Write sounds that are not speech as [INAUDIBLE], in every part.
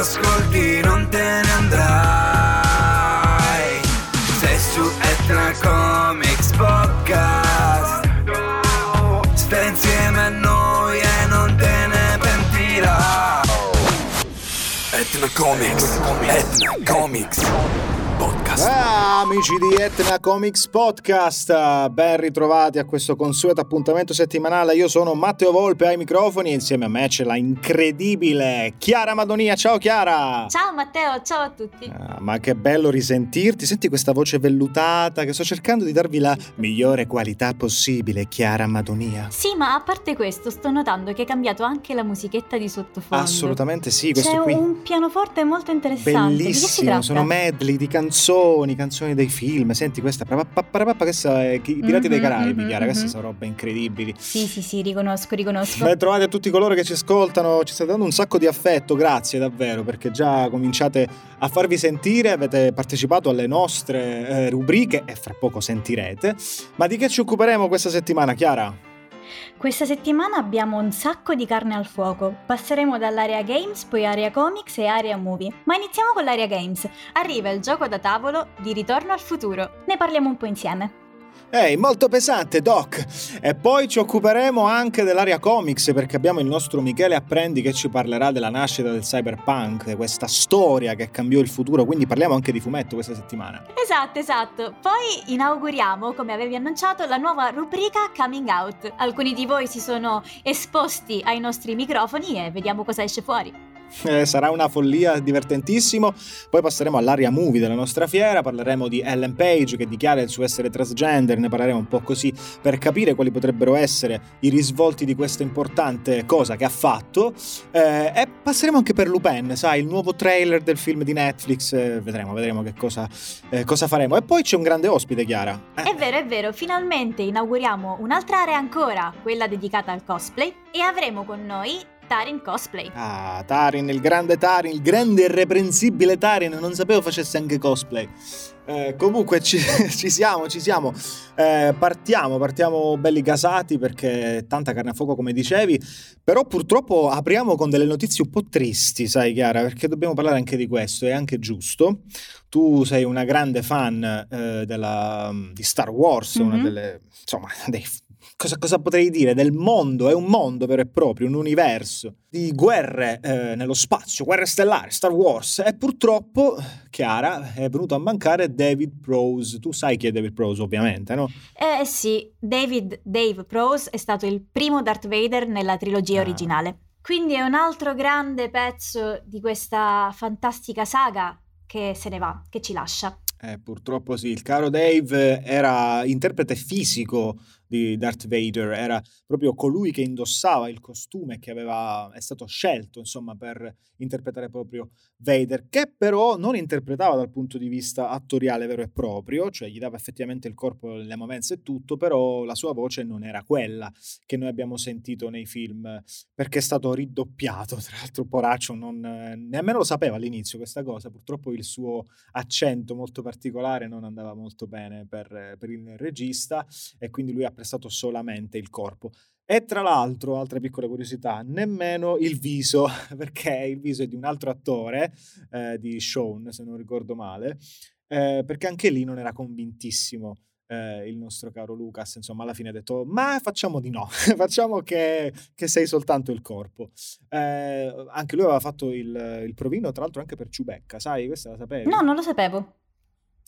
ascolti non te ne andrai. Sei su Etna Comics Podcast. Stai insieme a noi e non te ne pentirai Etna Comics. Etna Comics Podcast Ah, amici di Etna Comics Podcast, ben ritrovati a questo consueto appuntamento settimanale. Io sono Matteo Volpe ai microfoni e insieme a me c'è la incredibile Chiara Madonia. Ciao Chiara! Ciao Matteo, ciao a tutti. Ah, ma che bello risentirti, senti questa voce vellutata che sto cercando di darvi la migliore qualità possibile, Chiara Madonia. Sì, ma a parte questo, sto notando che hai cambiato anche la musichetta di sottofondo. Assolutamente sì, questo C'è qui. un pianoforte molto interessante. Bellissimo, sono medley di canzoni, canzoni dei film. Senti questa, papapapapappa, questa è i Pirati dei Mhm, Caraibi, mhm, Chiara, queste mhm. sono robe incredibili. Sì, sì, sì, riconosco, riconosco. Ben trovati a tutti coloro che ci ascoltano, ci state dando un sacco di affetto, grazie davvero, perché già cominciate a farvi sentire, avete partecipato alle nostre eh, rubriche e fra poco sentirete. Ma di che ci occuperemo questa settimana, Chiara? Questa settimana abbiamo un sacco di carne al fuoco. Passeremo dall'area games, poi area comics e area movie. Ma iniziamo con l'area games. Arriva il gioco da tavolo di Ritorno al futuro. Ne parliamo un po' insieme. Ehi, molto pesante, Doc! E poi ci occuperemo anche dell'area comics, perché abbiamo il nostro Michele Apprendi che ci parlerà della nascita del cyberpunk, questa storia che cambiò il futuro, quindi parliamo anche di fumetto questa settimana. Esatto, esatto. Poi inauguriamo, come avevi annunciato, la nuova rubrica Coming Out. Alcuni di voi si sono esposti ai nostri microfoni e vediamo cosa esce fuori. Eh, sarà una follia divertentissimo. Poi passeremo all'area movie della nostra fiera, parleremo di Ellen Page che dichiara il suo essere transgender, ne parleremo un po' così per capire quali potrebbero essere i risvolti di questa importante cosa che ha fatto. Eh, e passeremo anche per Lupin, sai, il nuovo trailer del film di Netflix. eh, vedremo, vedremo che cosa, eh, cosa faremo. E poi c'è un grande ospite, Chiara. Eh, È vero, è vero, finalmente inauguriamo un'altra area ancora, quella dedicata al cosplay, e avremo con noi Tarin Cosplay. Ah, Tarin, il grande Tarin, il grande irreprensibile Tarin, non sapevo facesse anche cosplay. Eh, comunque ci, [LAUGHS] ci siamo, ci siamo. Eh, partiamo, partiamo belli gasati perché tanta carne a fuoco come dicevi, però purtroppo apriamo con delle notizie un po' tristi, sai Chiara, perché dobbiamo parlare anche di questo, è anche giusto. Tu sei una grande fan eh, della- di Star Wars, una Mhm. delle, insomma, [LAUGHS] dei Cosa, cosa potrei dire? Del mondo, è un mondo vero e proprio, un universo di guerre eh, nello spazio, guerre stellari, Star Wars. E purtroppo, Chiara, è venuto a mancare David Prose. Tu sai chi è David Prose, ovviamente, no? Eh sì, David Dave Prose è stato il primo Darth Vader nella trilogia Ah. originale. Quindi è un altro grande pezzo di questa fantastica saga che se ne va, che ci lascia. Eh, purtroppo sì, il caro Dave era interprete fisico di Darth Vader, era proprio colui che indossava il costume che aveva, è stato scelto insomma per interpretare proprio Vader, che però non interpretava dal punto di vista attoriale vero e proprio, cioè gli dava effettivamente il corpo, le movenze e tutto, però la sua voce non era quella che noi abbiamo sentito nei film, perché è stato ridoppiato, tra l'altro Poraccio non, nemmeno lo sapeva all'inizio questa cosa, purtroppo il suo accento molto particolare non andava molto bene per, per il regista e quindi lui ha prestato solamente il corpo. E tra l'altro, altra piccola curiosità, nemmeno il viso, [LAUGHS] perché il viso è di un altro attore, eh, di Sean, se non ricordo male, eh, perché anche lì non era convintissimo eh, il nostro caro Lucas, insomma, alla fine ha detto, ma facciamo di no, [LAUGHS] facciamo che, che sei soltanto il corpo. Eh, anche lui aveva fatto il, il provino, tra l'altro, anche per Ciubecca, sai? Questa la sapevi? No, non lo sapevo.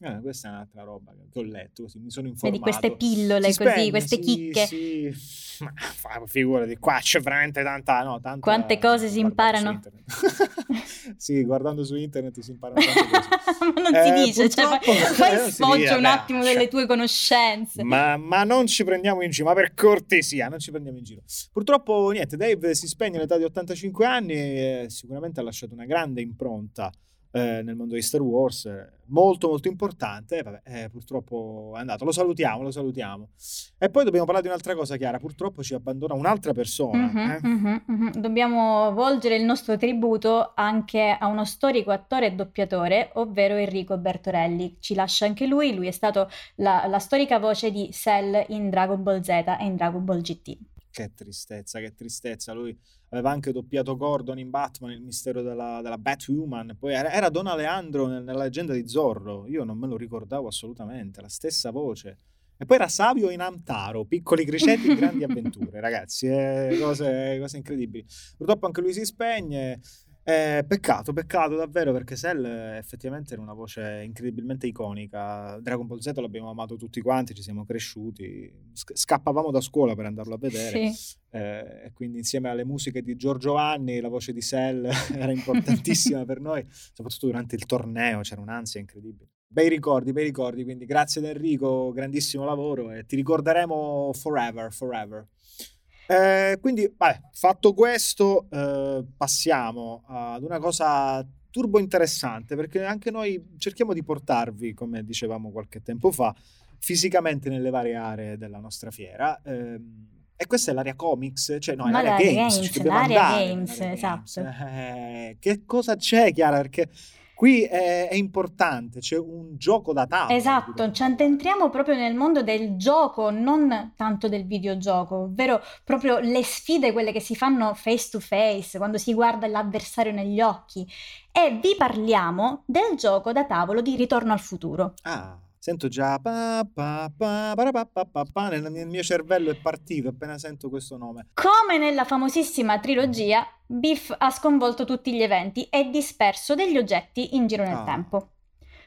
Eh, questa è un'altra roba che ho letto, così mi sono Vedi informato. queste pillole Si così, spegne, queste sì, chicche. Sì. Ma figurati, qua c'è veramente tanta, no, tanta Quante cose si imparano. [LAUGHS] sì, guardando su internet si imparano tante [LAUGHS] cose. Ma non Eh, si dice, cioè, eh, [LAUGHS] sfoggio dice, un attimo cioè. delle tue conoscenze. Ma, ma non ci prendiamo in giro, ma per cortesia, non ci prendiamo in giro. Purtroppo, niente, Dave si spegne all'età di 85 anni e sicuramente ha lasciato una grande impronta eh, nel mondo di Star Wars, eh, molto molto importante. Vabbè, eh, purtroppo è andato. Lo salutiamo, lo salutiamo. E poi dobbiamo parlare di un'altra cosa, Chiara. Purtroppo ci abbandona un'altra persona. Mhm, eh. mhm, mhm. Dobbiamo volgere il nostro tributo anche a uno storico attore e doppiatore, ovvero Enrico Bertorelli. Ci lascia anche lui, lui è stato la, la storica voce di Cell in Dragon Ball Z e in Dragon Ball GT. Che tristezza, che tristezza. Lui aveva anche doppiato Gordon in Batman, il mistero della, della Batwoman, poi era, era Don Aleandro nella leggenda di Zorro, io non me lo ricordavo assolutamente, la stessa voce. E poi era Savio in Amtaro, piccoli criceti, grandi [LAUGHS] avventure, ragazzi, eh, cose, cose incredibili. Purtroppo anche lui si spegne. Eh, peccato, peccato davvero perché Cell effettivamente era una voce incredibilmente iconica. Dragon Ball Z l'abbiamo amato tutti quanti, ci siamo cresciuti, scappavamo da scuola per andarlo a vedere. Sì. Eh, e quindi insieme alle musiche di Giorgio Vanni, la voce di Cell [LAUGHS] era importantissima per noi, soprattutto durante il torneo, c'era un'ansia incredibile. Bei ricordi, bei ricordi, quindi grazie ad Enrico, grandissimo lavoro e ti ricorderemo forever, forever. Eh, quindi, vabbè, fatto questo, eh, passiamo ad una cosa turbo interessante, perché anche noi cerchiamo di portarvi, come dicevamo qualche tempo fa, fisicamente nelle varie aree della nostra fiera. Eh, e questa è l'area comics, cioè no, è l'area, l'area games, games l'area games, esatto. Games. Eh, che cosa c'è, Chiara? Perché Qui è, è, importante, c'è un gioco da tavola. Esatto, ci addentriamo proprio nel mondo del gioco, non tanto del videogioco, ovvero proprio le sfide, quelle che si fanno face to face, quando si guarda l'avversario negli occhi. E vi parliamo del gioco da tavolo di Ritorno al futuro. Ah. Sento già pa, pa, pa, pa, nel, mio cervello è partito appena sento questo nome. Come nella famosissima trilogia, Biff ha sconvolto tutti gli eventi e disperso degli oggetti in giro nel ah. tempo.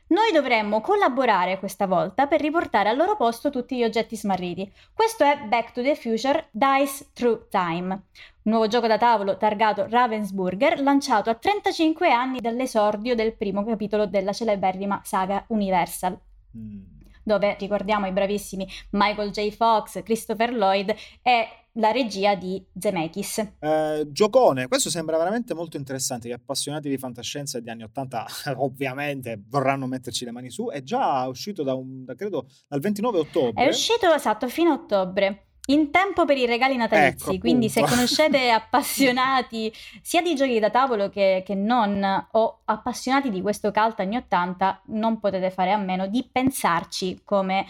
Noi dovremmo collaborare questa volta per riportare al loro posto tutti gli oggetti smarriti. Questo è Back to the Future Dice Through Time, un nuovo gioco da tavolo targato Ravensburger, lanciato a 35 anni dall'esordio del primo capitolo della celeberrima saga Universal. Mm. dove ricordiamo i bravissimi Michael J. Fox, Christopher Lloyd e la regia di Zemeckis. Eh, giocone, questo sembra veramente molto interessante. Gli appassionati di fantascienza degli anni Ottanta [LAUGHS] ovviamente vorranno metterci le mani su. È già uscito da un, da, credo, dal 29 ottobre. È uscito esatto fino a ottobre. In tempo per i regali natalizi, ecco, quindi se conoscete [LAUGHS] appassionati sia di giochi da tavolo che, che, non, o appassionati di questo cult anni 80, non potete fare a meno di pensarci come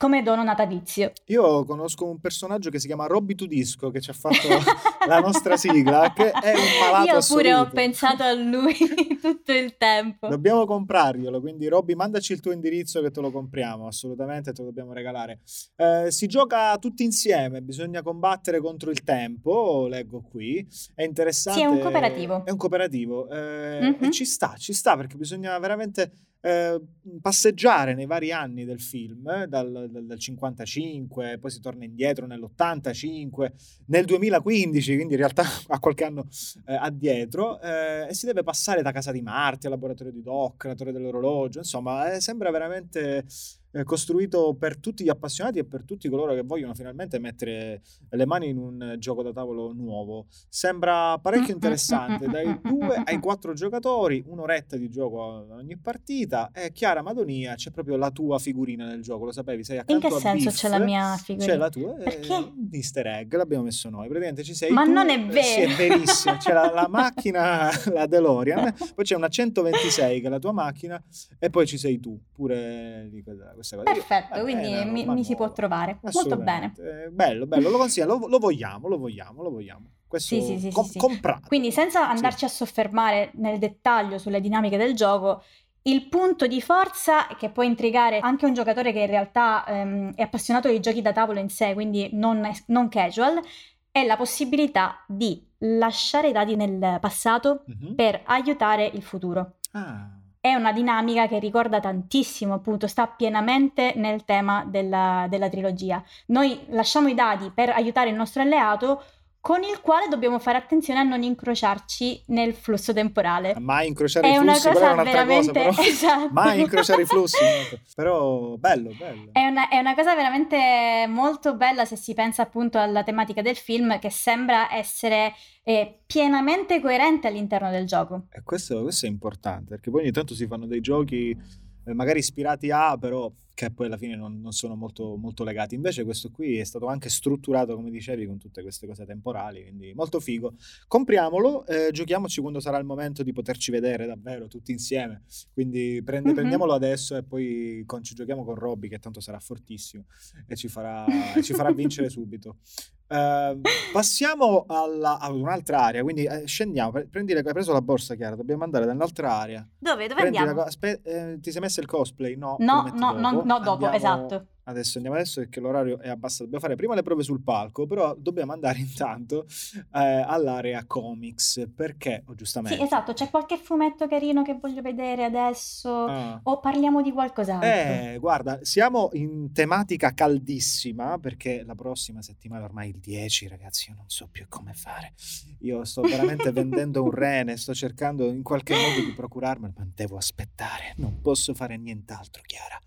come dono natalizio. Io conosco un personaggio che si chiama Robby Tudisco che ci ha fatto [LAUGHS] la nostra sigla, che è un malato Io pure assoluto. ho pensato a lui [LAUGHS] tutto il tempo. Dobbiamo comprarglielo, quindi Robby mandaci il tuo indirizzo che te lo compriamo, assolutamente te lo dobbiamo regalare. Eh, si gioca tutti insieme, bisogna combattere contro il tempo, leggo qui, è interessante. Sì, è un cooperativo. È un cooperativo eh, mm-hmm. e ci sta, ci sta perché bisogna veramente eh, passeggiare nei vari anni del film, eh, dal, dal, dal, 55, poi si torna indietro nell'85, nel 2015, quindi in realtà [LAUGHS] a qualche anno eh, addietro, eh, e si deve passare da casa di Marti al laboratorio di Doc, la torre dell'orologio, insomma, eh, sembra veramente eh, costruito per tutti gli appassionati e per tutti coloro che vogliono finalmente mettere le mani in un gioco da tavolo nuovo. Sembra parecchio interessante, dai due ai quattro giocatori, un'oretta di gioco ogni partita. E Chiara Madonia, c'è proprio la tua figurina nel gioco, lo sapevi? Sei accanto In che senso Biff, c'è la mia figurina? C'è la tua, eh, Perché? un easter egg, l'abbiamo messo noi. Praticamente ci sei Ma tu, non è vero! Sì, è verissimo. C'è la, la [LAUGHS] macchina, la DeLorean, poi c'è una 126 che è la tua macchina e poi ci sei tu, pure di quella questa cosa. Perfetto, Io, quindi bene, mi, mi si può trovare. Molto bene. Eh, bello, bello, lo consiglio, lo, lo, vogliamo, lo vogliamo, lo vogliamo. Questo sì, sì, sì, com- sì, comprato. Quindi senza andarci a soffermare nel dettaglio sulle dinamiche del gioco, il punto di forza che può intrigare anche un giocatore che in realtà ehm, è appassionato di giochi da tavolo in sé, quindi non, non casual, è la possibilità di lasciare i dati nel passato mm-hmm. per aiutare il futuro. Ah è una dinamica che ricorda tantissimo, appunto, sta pienamente nel tema della, della trilogia. Noi lasciamo i dadi per aiutare il nostro alleato con il quale dobbiamo fare attenzione a non incrociarci nel flusso temporale. Mai incrociare è i flussi, una cosa veramente cosa, [LAUGHS] esatto. Mai incrociare i flussi, però bello, bello. È una, è una, cosa veramente molto bella se si pensa appunto alla tematica del film che sembra essere eh, pienamente coerente all'interno del gioco. E questo, questo è importante, perché poi ogni tanto si fanno dei giochi eh, magari ispirati a, però che poi alla fine non, non, sono molto, molto legati. Invece questo qui è stato anche strutturato, come dicevi, con tutte queste cose temporali, quindi molto figo. Compriamolo, eh, giochiamoci quando sarà il momento di poterci vedere davvero tutti insieme. Quindi prende, mm-hmm. prendiamolo adesso e poi con, ci giochiamo con Robby, che tanto sarà fortissimo e ci farà, ci farà vincere subito. Uh, passiamo alla, ad un'altra area, quindi eh, scendiamo, prendi le, hai preso la borsa Chiara, dobbiamo andare nell'altra area. Dove? Dove prendi andiamo? La, aspe- eh, ti sei messo il cosplay? No, no, no, dopo. no, no, dopo, andiamo, esatto. Adesso andiamo adesso perché l'orario è abbastanza. Dobbiamo fare prima le prove sul palco, però dobbiamo andare [LAUGHS] intanto eh, all'area comics perché, oh, giustamente. Sì, esatto. C'è qualche fumetto carino che voglio vedere adesso? Ah. O parliamo di qualcos'altro? Eh, guarda, siamo in tematica caldissima perché la prossima settimana, ormai il 10, ragazzi, io non so più come fare. Io sto veramente [LAUGHS] vendendo un rene, sto cercando in qualche modo di procurarmelo, ma devo aspettare. Non posso fare nient'altro, Chiara.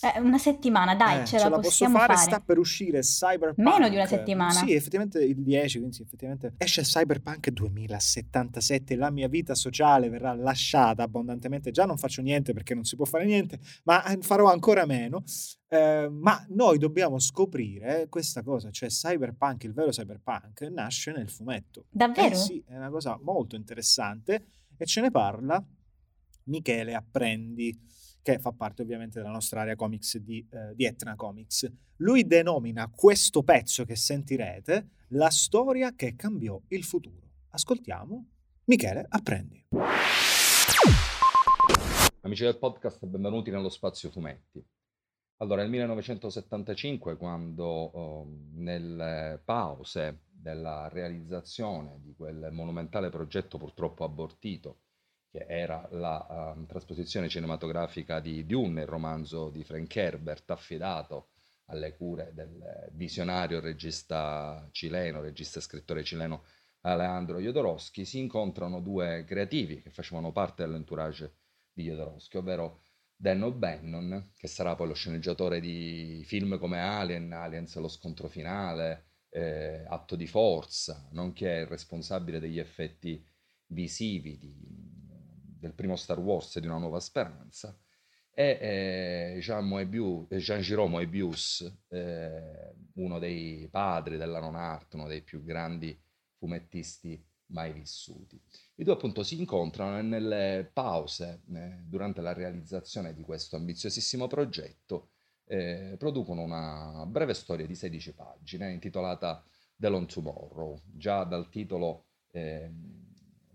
Eh, una settimana, dai, eh, ce, ce la, possiamo fare. fare. Sta per uscire Cyberpunk. Meno di una settimana. Sì, effettivamente il 10, quindi sì, effettivamente esce Cyberpunk 2077. La mia vita sociale verrà lasciata abbondantemente. Già non faccio niente perché non si può fare niente, ma eh, farò ancora meno. Eh, ma noi dobbiamo scoprire questa cosa, cioè Cyberpunk, il vero Cyberpunk, nasce nel fumetto. Davvero? Eh sì, è una cosa molto interessante e ce ne parla Michele Apprendi che fa parte ovviamente della nostra area comics di, eh, di Etna Comics. Lui denomina questo pezzo che sentirete la storia che cambiò il futuro. Ascoltiamo. Michele, apprendi. Amici del podcast, benvenuti nello spazio fumetti. Allora, nel 1975, quando oh, nelle pause della realizzazione di quel monumentale progetto purtroppo abortito che era la uh, trasposizione cinematografica di Dune, il romanzo di Frank Herbert, affidato alle cure del visionario regista cileno, regista e scrittore cileno Alejandro Jodorowsky, si incontrano due creativi che facevano parte dell'entourage di Jodorowsky, ovvero Dan O'Bannon, che sarà poi lo sceneggiatore di film come Alien, Aliens lo scontro finale, eh, Atto di forza, nonché il responsabile degli effetti visivi di del primo Star Wars e di Una nuova speranza, e eh, Jean, Moebius, Jean Giraud Moebius, eh, uno dei padri della non art, uno dei più grandi fumettisti mai vissuti. I due appunto si incontrano e nelle pause eh, durante la realizzazione di questo ambiziosissimo progetto eh, producono una breve storia di 16 pagine intitolata The Long Tomorrow. Già dal titolo eh,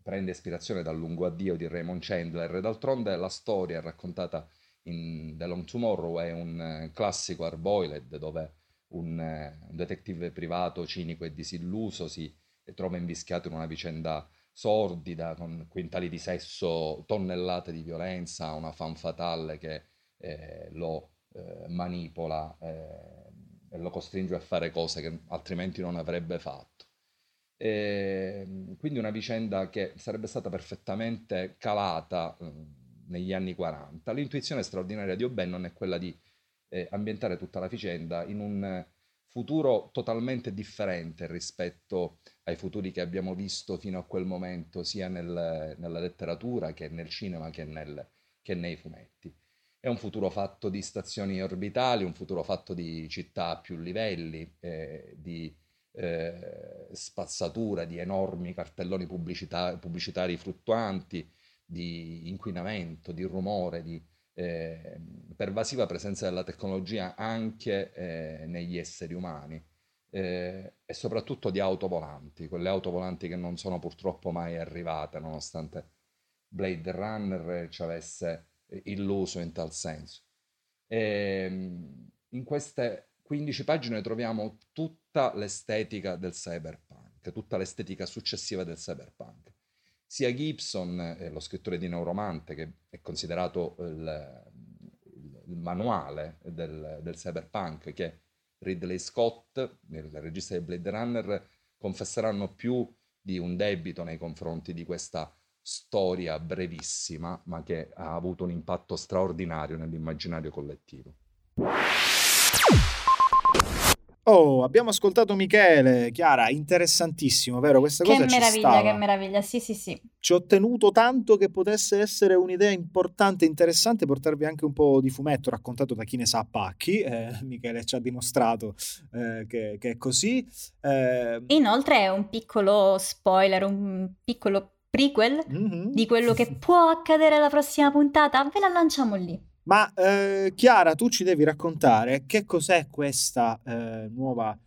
prende ispirazione dal lungo addio di Raymond Chandler. D'altronde la storia raccontata in The Long Tomorrow è un eh, classico hard-boiled dove un, eh, un, detective privato cinico e disilluso si trova invischiato in una vicenda sordida con quintali di sesso, tonnellate di violenza, una fan fatale che eh, lo eh, manipola eh, e lo costringe a fare cose che altrimenti non avrebbe fatto. E, ehm, quindi una vicenda che sarebbe stata perfettamente calata eh, negli anni 40. L'intuizione straordinaria di O'Bannon è quella di eh, ambientare tutta la vicenda in un futuro totalmente differente rispetto ai futuri che abbiamo visto fino a quel momento, sia nel, nella letteratura che nel cinema che, nel, che nei fumetti. È un futuro fatto di stazioni orbitali, un futuro fatto di città a più livelli, eh, di eh, spazzatura di enormi cartelloni pubblicità, pubblicitari fluttuanti, di inquinamento, di rumore, di eh, pervasiva presenza della tecnologia anche eh, negli esseri umani eh, e soprattutto di autovolanti, quelle autovolanti che non sono purtroppo mai arrivate nonostante Blade Runner ci avesse illuso in tal senso. E, ehm, in queste 15 pagine troviamo tutta l'estetica del cyberpunk, tutta l'estetica successiva del cyberpunk. Sia Gibson, eh, lo scrittore di Neuromante, che è considerato il, il manuale del, del, cyberpunk, che Ridley Scott, il regista di Blade Runner, confesseranno più di un debito nei confronti di questa storia brevissima, ma che ha avuto un impatto straordinario nell'immaginario collettivo. Oh, abbiamo ascoltato Michele, Chiara, interessantissimo, vero? Questa che cosa meraviglia, che meraviglia, sì, sì, sì. Ci ho tenuto tanto che potesse essere un'idea importante interessante portarvi anche un po' di fumetto raccontato da chi ne sa a pacchi. Eh, [LAUGHS] Michele ci ha dimostrato eh, che, che, è così. Eh... Inoltre è un piccolo spoiler, un piccolo prequel mm-hmm. di quello che [LAUGHS] può accadere alla prossima puntata. Ve la lanciamo lì. Ma eh, Chiara, tu ci devi raccontare che cos'è questa eh, nuova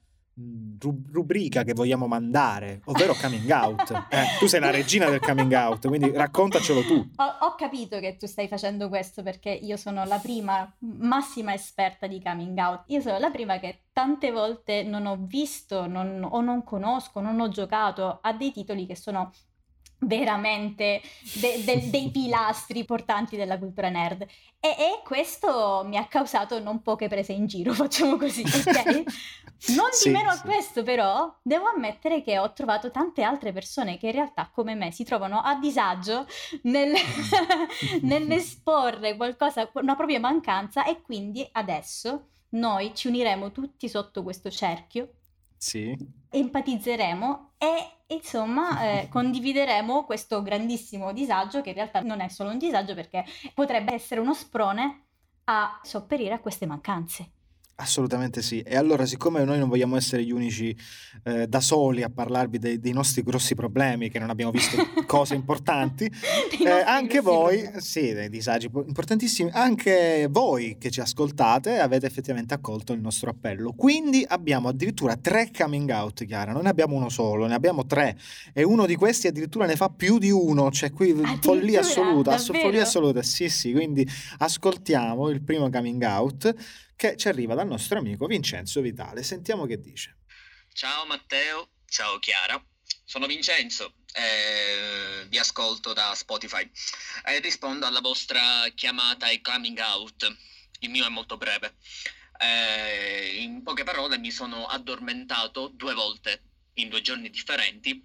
rubrica che vogliamo mandare, ovvero coming out. [LAUGHS] Eh, tu sei la regina del coming out, quindi raccontacelo tu. Ho, ho, capito che tu stai facendo questo perché io sono la prima massima esperta di coming out. Io sono la prima che tante volte non ho visto non, o non conosco, non ho giocato a dei titoli che sono veramente de- de- [LAUGHS] dei pilastri portanti della cultura nerd e-, e, questo mi ha causato non poche prese in giro, [LAUGHS] facciamo così, ok? [LAUGHS] Non sì, di meno sì. a questo però devo ammettere che ho trovato tante altre persone che in realtà come me si trovano a disagio nel, nell'esporre qualcosa, una propria mancanza e quindi adesso noi ci uniremo tutti sotto questo cerchio sì. empatizzeremo e insomma [LAUGHS] eh, condivideremo questo grandissimo disagio che in realtà non è solo un disagio perché potrebbe essere uno sprone a sopperire a queste mancanze. Assolutamente sì. E allora, siccome noi non vogliamo essere gli unici eh, da soli a parlarvi dei, dei, nostri grossi problemi, che non abbiamo visto [LAUGHS] cose importanti, eh, anche voi, problemi. sì, dei disagi importantissimi, anche voi che ci ascoltate avete effettivamente accolto il nostro appello. Quindi abbiamo addirittura tre coming out, Chiara, non ne abbiamo uno solo, ne abbiamo tre. E uno di questi addirittura ne fa più di uno, cioè qui follia assoluta, follia assoluta. Sì, sì, quindi ascoltiamo il primo coming out che ci arriva dal nostro amico Vincenzo Vitale. Sentiamo che dice. Ciao Matteo, ciao Chiara. Sono Vincenzo, eh, vi ascolto da Spotify e rispondo alla vostra chiamata e coming out. Il mio è molto breve. Eh, in poche parole mi sono addormentato due volte in due giorni differenti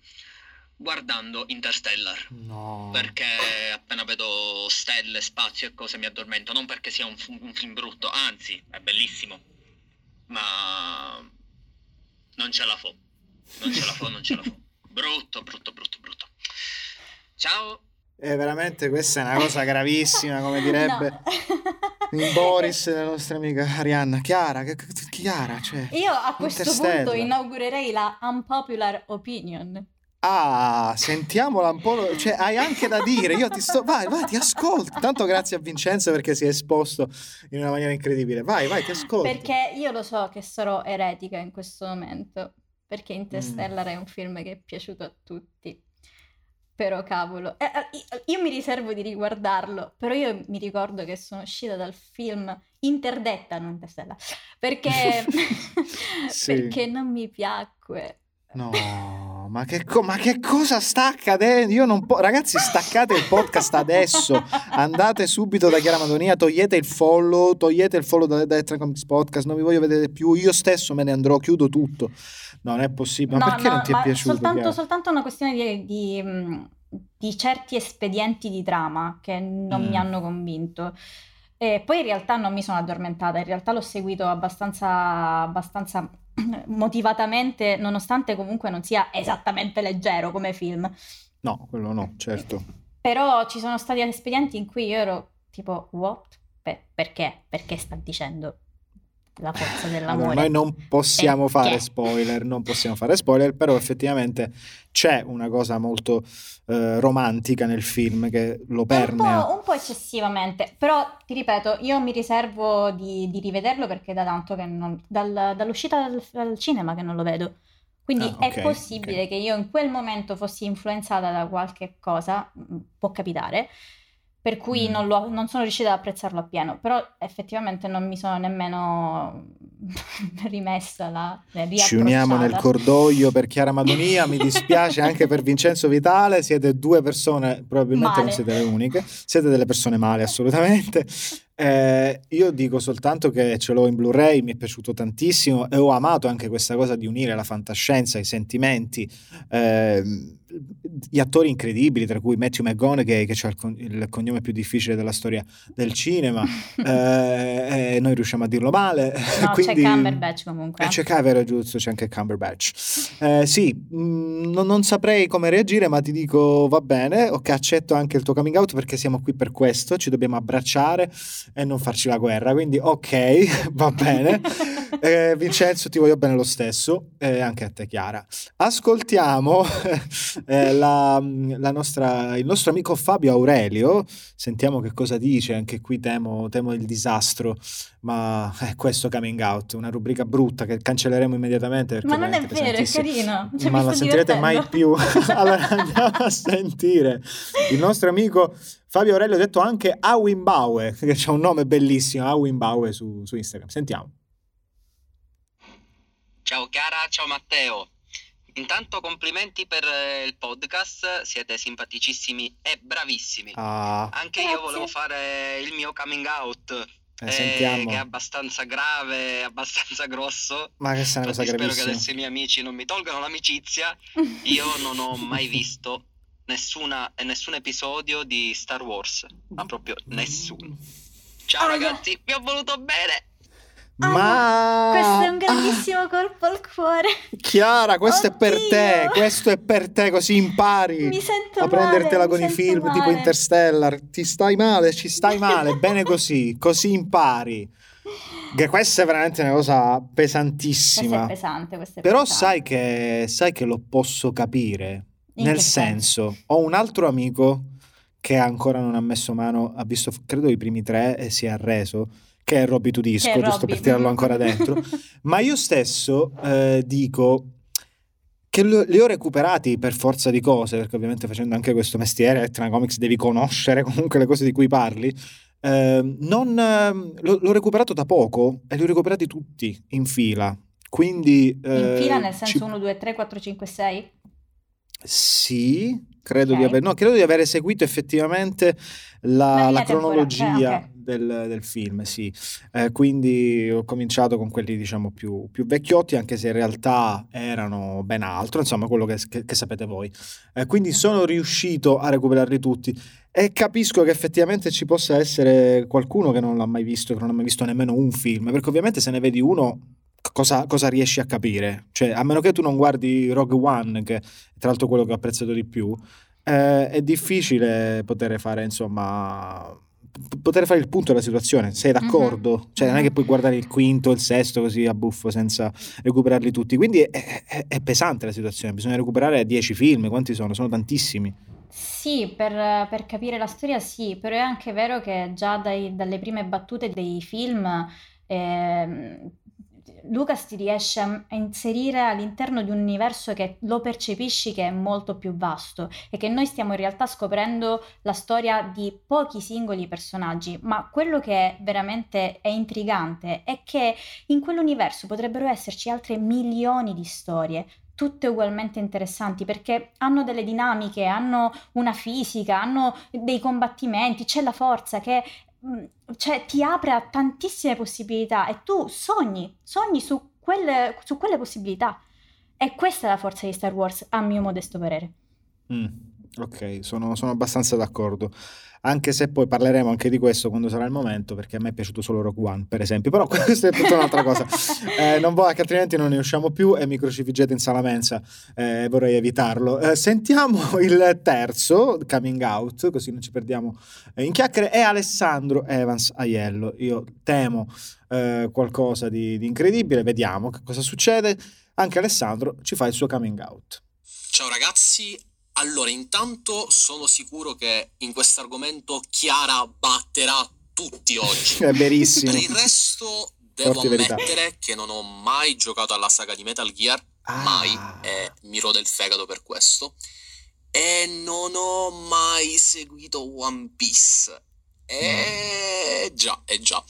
guardando Interstellar. No. Perché appena vedo stelle, spazio e cose mi addormento. Non perché sia un, un film brutto, anzi, è bellissimo. Ma non ce la fo. Non ce la fo, non ce la fo. [LAUGHS] Brutto, brutto, brutto, brutto. Ciao. Eh, veramente questa è una cosa gravissima, come [LAUGHS] direbbe [LAUGHS] no. Boris, la nostra amica Arianna. Chiara, Chiara, cioè, Io a questo punto inaugurerei la unpopular opinion. Ah, sentiamola un po', cioè hai anche da dire, io ti sto, vai, vai, ti ascolto. Tanto grazie a Vincenzo perché si è esposto in una maniera incredibile. Vai, vai, ti ascolto. Perché io lo so che sarò eretica in questo momento, perché Interstellar mm. è un film che è piaciuto a tutti. Però cavolo, eh, eh io mi riservo di riguardarlo, però io mi ricordo che sono uscita dal film interdetta, non Interstellar, perché, [LAUGHS] sì. [LAUGHS] perché non mi piacque. No [LAUGHS] ma che, co- ma che, cosa sta accadendo? Io non po- Ragazzi, staccate il podcast adesso. Andate subito da Chiara Madonia, togliete il follow, togliete il follow da, da Comics Podcast, non vi voglio vedere più. Io stesso me ne andrò, chiudo tutto. No, non è possibile. Ma no, perché no, non ti è piaciuto? Soltanto, soltanto una questione di, di, di, certi espedienti di trama che non mm. mi hanno convinto. E poi in realtà non mi sono addormentata, in realtà l'ho seguito abbastanza, abbastanza [CLEARS THROAT] motivatamente, nonostante comunque non sia esattamente leggero come film. No, quello no, certo. Però ci sono stati espedienti in cui io ero tipo, what? Per- perché? Perché sta dicendo la forza dell'amore. Allora, noi non possiamo Perché? fare spoiler, non possiamo fare spoiler, però effettivamente c'è una cosa molto eh, romantica nel film che lo permea. Un po', un po', eccessivamente, però ti ripeto, io mi riservo di, di rivederlo perché da tanto che non, dal, dall'uscita dal, dal, cinema che non lo vedo. Quindi ah, okay, è possibile okay. che io in quel momento fossi influenzata da qualche cosa, mm, può capitare, per cui mm. non, lo, non, sono riuscita ad apprezzarlo appieno, però effettivamente non mi sono nemmeno [LAUGHS] rimessa la Ci uniamo nel cordoglio per Chiara Madonia, mi dispiace [LAUGHS] anche per Vincenzo Vitale, siete due persone, probabilmente male. non siete le uniche, siete delle persone male assolutamente. Eh, io dico soltanto che ce l'ho in Blu-ray, mi è piaciuto tantissimo e ho amato anche questa cosa di unire la fantascienza, i sentimenti. Eh, gli attori incredibili, tra cui Matthew McGonaghy, che ha il, con- il, cognome più difficile della storia del cinema, [LAUGHS] eh, noi riusciamo a dirlo male. No, [LAUGHS] Quindi, c'è Cumberbatch comunque. Eh, c'è Cumberbatch, giusto, c'è anche Cumberbatch. Eh, sì, mh, mm, non, non, saprei come reagire, ma ti dico va bene, ok, accetto anche il tuo coming out perché siamo qui per questo, ci dobbiamo abbracciare e non farci la guerra. Quindi ok, [LAUGHS] va bene. [LAUGHS] Eh, Vincenzo, ti voglio bene lo stesso, e eh, anche a te, Chiara. Ascoltiamo [LAUGHS] eh, la, la nostra, il nostro amico Fabio Aurelio. Sentiamo che cosa dice. Anche qui temo, temo il disastro, ma è questo coming out, una rubrica brutta che cancelleremo immediatamente. Ma non è vero, è carino. Cioè, ma la sentirete mai più. allora andiamo a sentire il nostro amico Fabio Aurelio, detto anche Awimbaue, [LAUGHS] che c'è un nome bellissimo, Awimbaue su, su Instagram. Sentiamo. Ciao Chiara, ciao Matteo. Intanto complimenti per eh, il podcast, siete simpaticissimi e bravissimi. Ah. Anche Grazie. io volevo fare il mio coming out, Eh, eh, sentiamo. che è abbastanza grave, [LAUGHS] abbastanza grosso. Ma che sta una cosa spero che adesso i miei amici non mi tolgano l'amicizia. [LAUGHS] Io non ho mai visto nessuna, nessun episodio di Star Wars, ma proprio nessuno. Ciao Ah, ragazzi, vi ho voluto bene. Ma Questo è un grandissimo colpo al cuore. Chiara, questo è per Oddio. te, questo è per te, così impari Mi sento a male, prendertela mi con i sento film tipo male. Interstellar. Ti stai male, ci stai male, bene così, così impari. Che questa è veramente una cosa Questo è pesantissima. pesante, questo è Però pesante. sai che, sai che lo posso capire. In Nel senso, ho un altro amico che ancora non ha messo mano, ha visto credo i primi tre e si è arreso, che è Robby Tudisco, giusto Robby. per tirarlo ancora [LAUGHS] dentro. Ma io stesso eh, dico che li ho recuperati per forza di cose, perché ovviamente facendo anche questo mestiere, Electronic Comics, devi conoscere [LAUGHS] comunque le cose di cui parli. Eh, non, ehm, l'ho, l'ho recuperato da poco e li ho recuperati tutti in fila. Quindi, In eh, fila nel ci- senso 1, 2, 3, 4, 5, 6? Sì, credo, di Ok. aver, no, credo di aver eseguito effettivamente la, La cronologia eh, ok. del, del film, sì. Eh, quindi ho cominciato con quelli, diciamo, più, più vecchiotti, anche se in realtà erano ben altro, insomma, quello che, che- che sapete voi. Eh, quindi sono riuscito a recuperarli tutti e capisco che effettivamente ci possa essere qualcuno che non l'ha mai visto, che non ha mai visto nemmeno un film, perché ovviamente se ne vedi uno... Cosa, cosa riesci a capire? Cioè, a meno che tu non guardi Rogue One, che è tra l'altro quello che ho apprezzato di più, eh, è difficile poter fare, insomma, p- poter fare il punto della situazione. Sei d'accordo? Cioè, non è che puoi guardare il quinto, il sesto così a buffo senza recuperarli tutti. Quindi è, è- è pesante la situazione. Bisogna recuperare 10 film. Quanti sono? Sono tantissimi. Sì, per, per capire la storia sì, però è anche vero che già dai- dalle prime battute dei film ehm, Lucas ti riesce a inserire all'interno di un universo che lo percepisci che è molto più vasto e che noi stiamo in realtà scoprendo la storia di pochi singoli personaggi, ma quello che veramente è intrigante è che in quell'universo potrebbero esserci altre milioni di storie, tutte ugualmente interessanti perché hanno delle dinamiche, hanno una fisica, hanno dei combattimenti, c'è la forza che cioè, ti apre a tantissime possibilità e tu sogni, sogni su quelle, su quelle possibilità. E questa è la forza di Star Wars, a mio modesto parere. Mm, ok, sono, sono abbastanza d'accordo. Anche se poi parleremo anche di questo quando sarà il momento, perché a me è piaciuto solo Rogue One, per esempio. Però [LAUGHS] questa è tutta un'altra cosa. Eh, non voglio che altrimenti non ne usciamo più e mi crocifiggete in sala mensa. Eh, vorrei evitarlo. Eh, sentiamo [LAUGHS] il terzo coming out, così non ci perdiamo eh, in chiacchiere. È Alessandro Evans Aiello. Io temo eh, qualcosa di, di incredibile. Vediamo che cosa succede. Anche Alessandro ci fa il suo coming out. Ciao ragazzi, allora intanto sono sicuro che in questo argomento Chiara batterà tutti oggi. [LAUGHS] È verissimo. Per il resto devo Forti verità. ammettere che non ho mai giocato alla saga di Metal Gear, Ah. mai, e mi rode il fegato per questo. E non ho mai seguito One Piece. E già, e già.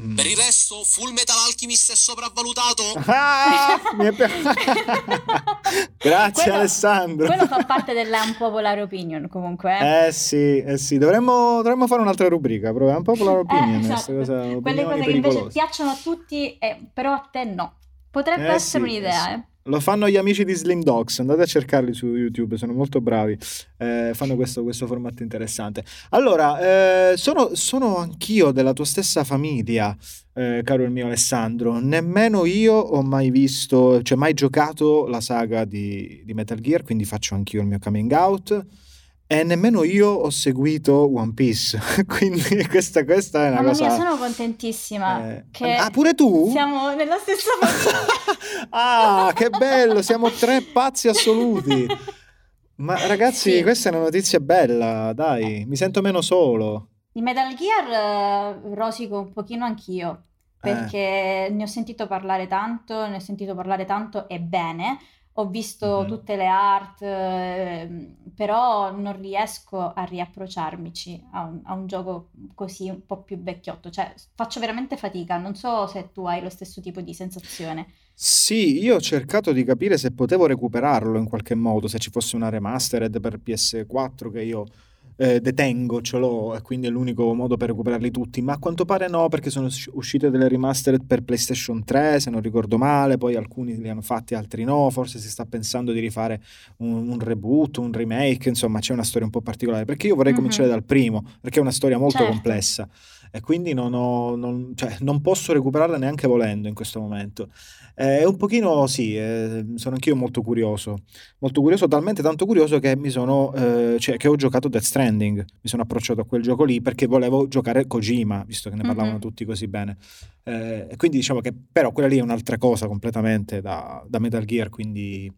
Mm. Per il resto, Full Metal Alchemist è sopravvalutato? [LAUGHS] Ah, mi è pi- [LAUGHS] Grazie Quello- Alessandro. Quello fa parte della unpopular opinion comunque. eh. Eh sì, eh sì, dovremmo, dovremmo fare un'altra rubrica, proprio un po' la Eh, opinion, esatto. questa cosa, Quelle cose che invece pericolose. piacciono a tutti, eh, però a te no. Potrebbe Eh essere sì, un'idea, eh eh. Lo fanno gli amici di Slim Dogs, andate a cercarli su YouTube, sono molto bravi, eh, fanno questo, questo formato interessante. Allora, eh, sono, sono anch'io della tua stessa famiglia, eh, caro il mio Alessandro, nemmeno io ho mai visto, cioè mai giocato la saga di, di Metal Gear, quindi faccio anch'io il mio coming out. E nemmeno io ho seguito One Piece, [LAUGHS] quindi questa, questa è una Mamma cosa... mia, sono contentissima eh, che Ah, pure tu? siamo nella stessa [LAUGHS] famiglia. ah, che [LAUGHS] bello, siamo tre pazzi assoluti. Ma ragazzi, Sì. questa è una notizia bella, dai, mi sento meno solo. Di Metal Gear eh, rosico un pochino anch'io, Eh. perché ne ho sentito parlare tanto, ne ho sentito parlare tanto e bene. Ho visto Mhm. tutte le art, ehm, però non riesco a riapprocciarmici a un, a un gioco così un po' più vecchiotto. Cioè, faccio veramente fatica. Non so se tu hai lo stesso tipo di sensazione. Sì, io ho cercato di capire se potevo recuperarlo in qualche modo, se ci fosse una remastered per PS4 che io eh, detengo, ce l'ho e quindi è l'unico modo per recuperarli tutti, ma a quanto pare no, perché sono usci- uscite delle remastered per PlayStation 3, se non ricordo male, poi alcuni li hanno fatti, altri no, forse si sta pensando di rifare un, un reboot, un remake, insomma c'è una storia un po' particolare, perché io vorrei Mhm. cominciare dal primo, perché è una storia molto Certo. complessa e quindi non, ho- non- cioè, non posso recuperarla neanche volendo in questo momento. Eh, È un pochino, sì, eh, sono anch'io molto curioso, molto curioso, talmente tanto curioso che mi sono, eh, cioè, che ho giocato Death Stranding, mi sono approcciato a quel gioco lì perché volevo giocare Kojima, visto che ne parlavano Mhm. tutti così bene. Eh, quindi diciamo che, però quella lì è un'altra cosa completamente da, da Metal Gear, quindi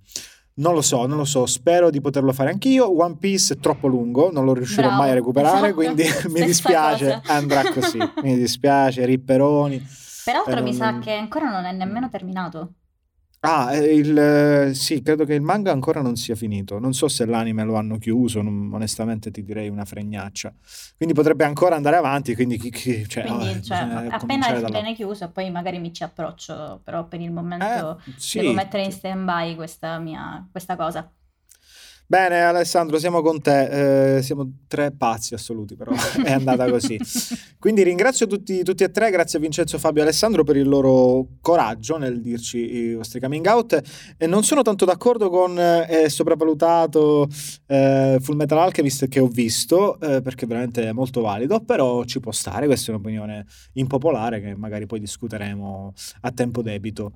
non lo so, non lo so, spero di poterlo fare anch'io. One Piece è troppo lungo, non lo riuscirò Bravo, mai a recuperare, esatto, [LAUGHS] quindi [LAUGHS] mi dispiace, cosa. andrà così, mi dispiace, ripperoni. Peraltro Eh, mi sa non- che ancora non è nemmeno terminato. Ah, eh, il, sì, credo che il manga ancora non sia finito. Non so se l'anime lo hanno chiuso, non- onestamente ti direi una fregnaccia. Quindi potrebbe ancora andare avanti, quindi chi- chi- cioè, Quindi, oh, cioè, appena cominciare dalla- viene chiuso, poi magari mi ci approccio, però per il momento Eh, sì. devo mettere in stand-by questa mia questa cosa. Bene, Alessandro, siamo con te. Eh, siamo tre pazzi assoluti, però è andata così. [LAUGHS] Quindi ringrazio tutti, tutti e tre, grazie a Vincenzo, Fabio e Alessandro per il loro coraggio nel dirci i vostri coming out. E non sono tanto d'accordo con eh, sopravvalutato eh, Full Metal Alchemist che ho visto, eh, perché veramente è molto valido, però ci può stare, questa è un'opinione impopolare che magari poi discuteremo a tempo debito.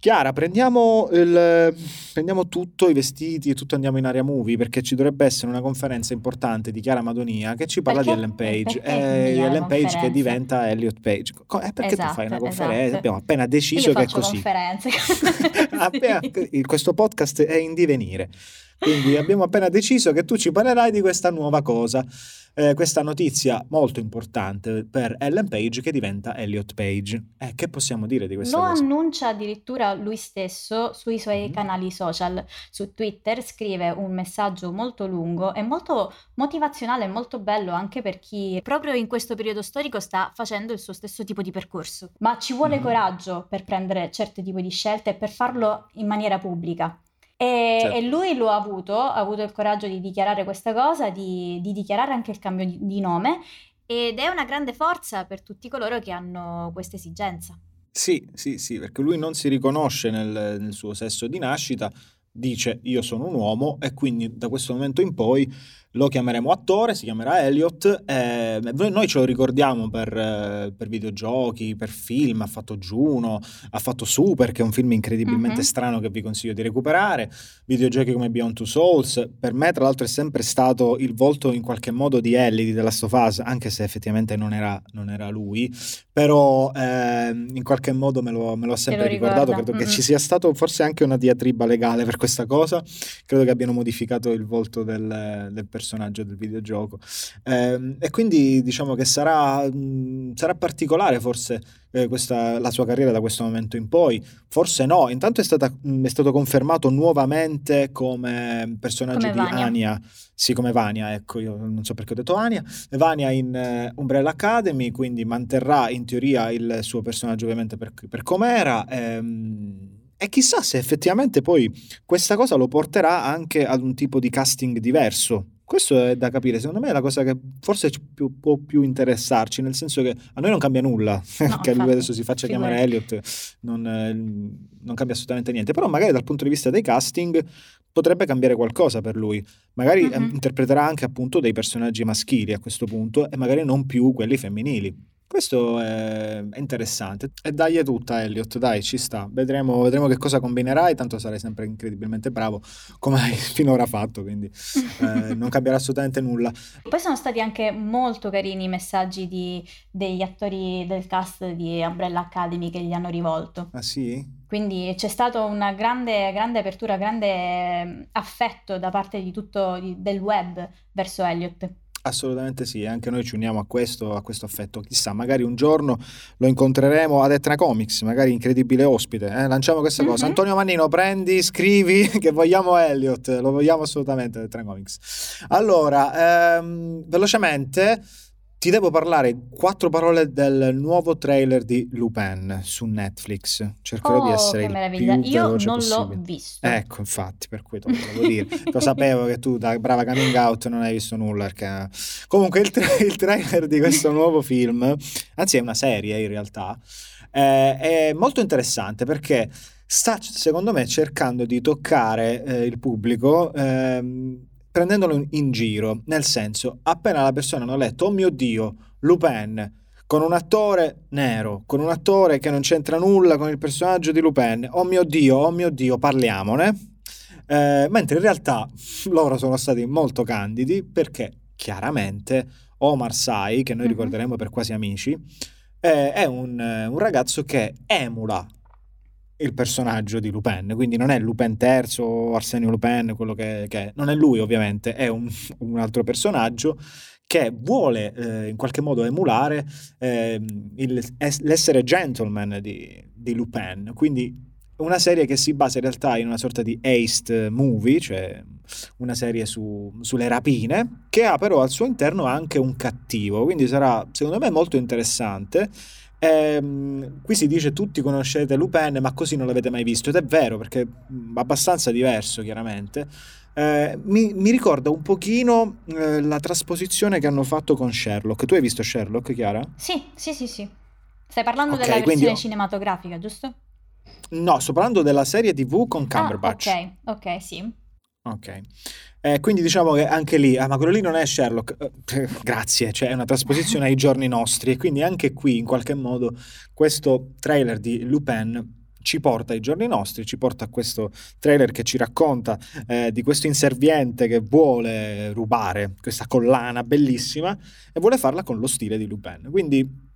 Chiara, prendiamo, il, prendiamo tutto, i vestiti e tutto andiamo in area movie perché ci dovrebbe essere una conferenza importante di Chiara Madonia che ci parla Perché- di Ellen Page. Eh, Ellen Page che diventa Elliot Page. Co- eh, perché tu fai una Esatto, conferenza? esatto. Abbiamo appena deciso che è così. [LAUGHS] Appena- [LAUGHS] questo podcast è in divenire. Quindi abbiamo appena deciso che tu ci parlerai di questa nuova cosa, eh, questa notizia molto importante per Ellen Page che diventa Elliot Page. Eh, che possiamo dire di questa Lo cosa? annuncia addirittura lui stesso sui suoi Mhm. canali social. Su Twitter scrive un messaggio molto lungo e molto motivazionale e molto bello anche per chi proprio in questo periodo storico sta facendo il suo stesso tipo di percorso. Ma ci vuole Mhm. coraggio per prendere certi tipi di scelte e per farlo in maniera pubblica. E, Certo. e lui lo ha avuto, ha avuto il coraggio di dichiarare questa cosa, di, di dichiarare anche il cambio di, di nome ed è una grande forza per tutti coloro che hanno questa esigenza. Sì, sì, sì, perché lui non si riconosce nel, nel suo sesso di nascita, dice io sono un uomo e quindi da questo momento in poi lo chiameremo attore, si chiamerà Elliot. eh, noi ce lo ricordiamo per, eh, per videogiochi, per film, ha fatto Juno, ha fatto Super, che è un film incredibilmente Mhm. strano che vi consiglio di recuperare, videogiochi come Beyond Two Souls, per me tra l'altro è sempre stato il volto in qualche modo di Ellie di The Last of Us, anche se effettivamente non era, non era lui, però ehm, in qualche modo me lo, me lo ha sempre lo ricordato, ricorda, credo che mm-mm. ci sia stato forse anche una diatriba legale per questa cosa, credo che abbiano modificato il volto del, del personaggio del videogioco Ehm, e quindi diciamo che sarà, mh, sarà particolare forse eh, questa, la sua carriera da questo momento in poi, forse no, intanto è, stata, mh, è stato confermato nuovamente come personaggio Come di Vania. Anya, sì come Vania, ecco io non so perché ho detto Anya, Vania in eh, Umbrella Academy, quindi manterrà in teoria il suo personaggio ovviamente per, per com'era. ehm, e chissà se effettivamente poi questa cosa lo porterà anche ad un tipo di casting diverso. Questo è da capire, secondo me è la cosa che forse più- può più interessarci, nel senso che a noi non cambia nulla, [LAUGHS] che lui adesso si faccia figurati. chiamare Elliot, non, non cambia assolutamente niente, però magari dal punto di vista dei casting potrebbe cambiare qualcosa per lui, magari eh, Mhm. interpreterà anche appunto dei personaggi maschili a questo punto e magari non più quelli femminili. Questo è interessante. E dai è tutta, Elliot, dai, ci sta. Vedremo, vedremo, che cosa combinerai, tanto sarai sempre incredibilmente bravo, come hai [LAUGHS] finora fatto, quindi [LAUGHS] eh, non cambierà assolutamente nulla. Poi sono stati anche molto carini i messaggi di, degli attori del cast di Umbrella Academy che gli hanno rivolto. Ah sì? Quindi c'è stata una grande, grande apertura, grande affetto da parte di tutto del web verso Elliot. Assolutamente sì, anche noi ci uniamo a questo, a questo affetto. Chissà, magari un giorno lo incontreremo ad Etna Comics, magari incredibile ospite. Eh? Lanciamo questa mm-hmm. cosa. Antonio Mannino, prendi, scrivi [LAUGHS] che vogliamo Elliot, lo vogliamo assolutamente ad Etna Comics. Allora, ehm, velocemente ti devo parlare quattro parole del nuovo trailer di Lupin su Netflix. Cercherò oh, di essere che meraviglia. il più Io non possibile. l'ho visto. Ecco, infatti, per cui te lo volevo dire. Lo sapevo che tu, da brava coming out, non hai visto nulla. Perché... Comunque, il, tra- il trailer di questo nuovo film, anzi, è una serie in realtà, eh, è molto interessante perché sta, secondo me, cercando di toccare eh, il pubblico. Ehm, prendendolo in giro, nel senso, appena la persona hanno letto, oh mio Dio, Lupin, con un attore nero, con un attore che non c'entra nulla con il personaggio di Lupin, oh mio Dio, oh mio Dio, parliamone. Eh, mentre in realtà [LAUGHS] loro sono stati molto candidi perché chiaramente Omar Sai, che noi Mhm. ricorderemo per quasi amici, eh, è un, un ragazzo che emula il personaggio di Lupin, quindi non è Lupin III o Arsenio Lupin, quello che, che è. non è lui ovviamente, è un, un altro personaggio che vuole eh, in qualche modo emulare ehm, il- es- l'essere gentleman di, di Lupin, quindi una serie che si basa in realtà in una sorta di heist movie, cioè una serie su- sulle rapine, che ha però al suo interno anche un cattivo, quindi sarà secondo me molto interessante. Ehm, qui si dice tutti conoscete Lupin, ma così non l'avete mai visto, ed è vero perché è abbastanza diverso chiaramente. Eh, mi, mi ricorda un pochino eh, la trasposizione che hanno fatto con Sherlock. Tu hai visto Sherlock, Chiara? Sì, sì, sì, sì. Stai parlando Ok, della quindi versione ho- cinematografica, giusto? No, sto parlando della serie TV con Cumberbatch. Ah, ok, ok, sì. Ok. Eh, quindi diciamo che anche lì, ah, ma quello lì non è Sherlock. Eh, [LAUGHS] grazie, cioè è una trasposizione ai giorni nostri e quindi anche qui in qualche modo questo trailer di Lupin ci porta ai giorni nostri, ci porta a questo trailer che ci racconta eh, di questo inserviente che vuole rubare questa collana bellissima e vuole farla con lo stile di Lupin. Quindi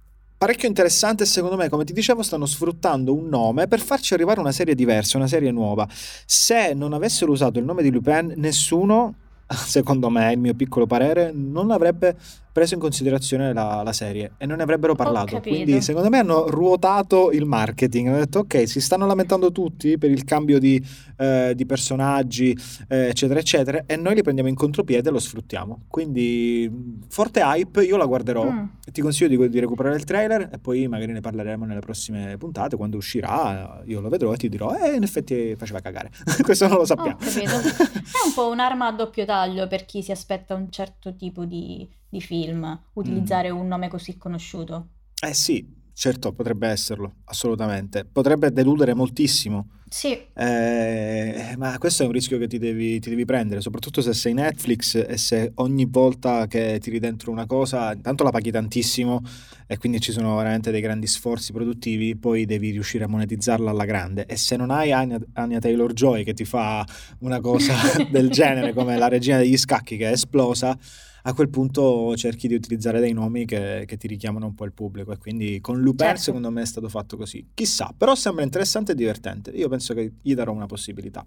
parecchio interessante secondo me, come ti dicevo, stanno sfruttando un nome per farci arrivare una serie diversa, una serie nuova. Se non avessero usato il nome di Lupin, nessuno, [LAUGHS] secondo me, il mio piccolo parere, non avrebbe preso in considerazione la, la serie e non ne avrebbero parlato. Quindi, secondo me, hanno ruotato il marketing. Hanno detto, ok, si stanno lamentando tutti per il cambio di, eh, di personaggi, eh, eccetera, eccetera, e noi li prendiamo in contropiede e lo sfruttiamo. Quindi, forte hype, io la guarderò. Mm. Ti consiglio di, di recuperare il trailer e poi magari ne parleremo nelle prossime puntate. Quando uscirà, io lo vedrò e ti dirò: Eh, in effetti faceva cagare. [LAUGHS] Questo non lo sappiamo. È un po' [LAUGHS] un'arma a doppio taglio per chi si aspetta un certo tipo di, di film, utilizzare un nome così conosciuto. eh sì, certo, potrebbe esserlo, assolutamente. Potrebbe deludere moltissimo. Sì, Eh, ma questo è un rischio che ti devi, ti devi prendere, soprattutto se sei Netflix e se ogni volta che tiri dentro una cosa, intanto la paghi tantissimo e quindi ci sono veramente dei grandi sforzi produttivi, poi devi riuscire a monetizzarla alla grande. E se non hai Anya, Anya Taylor Joy che ti fa una cosa [LAUGHS] del genere come la regina degli scacchi che è esplosa, a quel punto cerchi di utilizzare dei nomi che, che ti richiamano un po' il pubblico e quindi con Lupin Certo. secondo me è stato fatto così. Chissà, però sembra interessante e divertente. Io penso che gli darò una possibilità.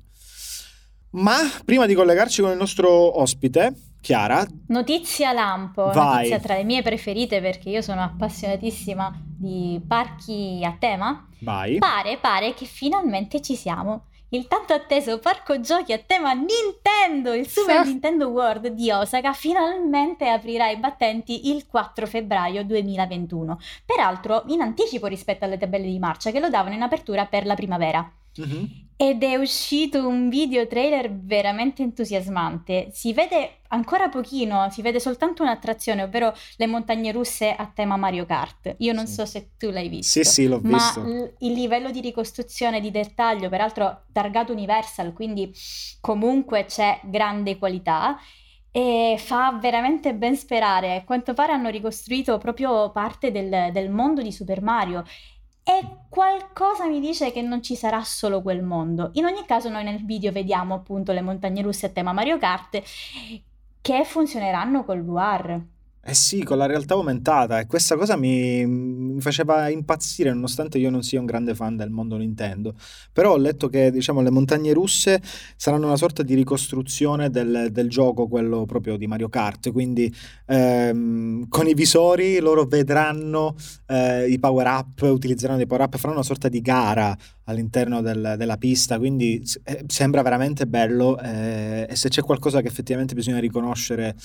Ma prima di collegarci con il nostro ospite, Chiara, notizia lampo, Vai. notizia tra le mie preferite perché io sono appassionatissima di parchi a tema. vai. Pare, pare che finalmente ci siamo. Il tanto atteso parco giochi a tema Nintendo, il Super Nintendo World di Osaka, finalmente aprirà i battenti il 4 febbraio 2021. Peraltro in anticipo rispetto alle tabelle di marcia che lo davano in apertura per la primavera. Mhm. Ed è uscito un video trailer veramente entusiasmante. Si vede ancora pochino, si vede soltanto un'attrazione, ovvero le montagne russe a tema Mario Kart. Io non Sì. so se tu l'hai visto. Sì, sì, l'ho Ma visto. l- il livello di ricostruzione di dettaglio, peraltro targato Universal, quindi comunque c'è grande qualità. e fa veramente ben sperare. A quanto pare hanno ricostruito proprio parte del, del mondo di Super Mario e qualcosa mi dice che non ci sarà solo quel mondo. In ogni caso noi nel video vediamo appunto le montagne russe a tema Mario Kart che funzioneranno col VR. Eh sì, con la realtà aumentata. E questa cosa mi, mi, faceva impazzire nonostante io non sia un grande fan del mondo Nintendo. Però ho letto che diciamo, le montagne russe saranno una sorta di ricostruzione del, del gioco, quello proprio di Mario Kart, quindi ehm, con i visori loro vedranno eh, i power up, utilizzeranno dei power up, faranno una sorta di gara all'interno del, della pista, quindi eh, sembra veramente bello eh, e se c'è qualcosa che effettivamente bisogna riconoscere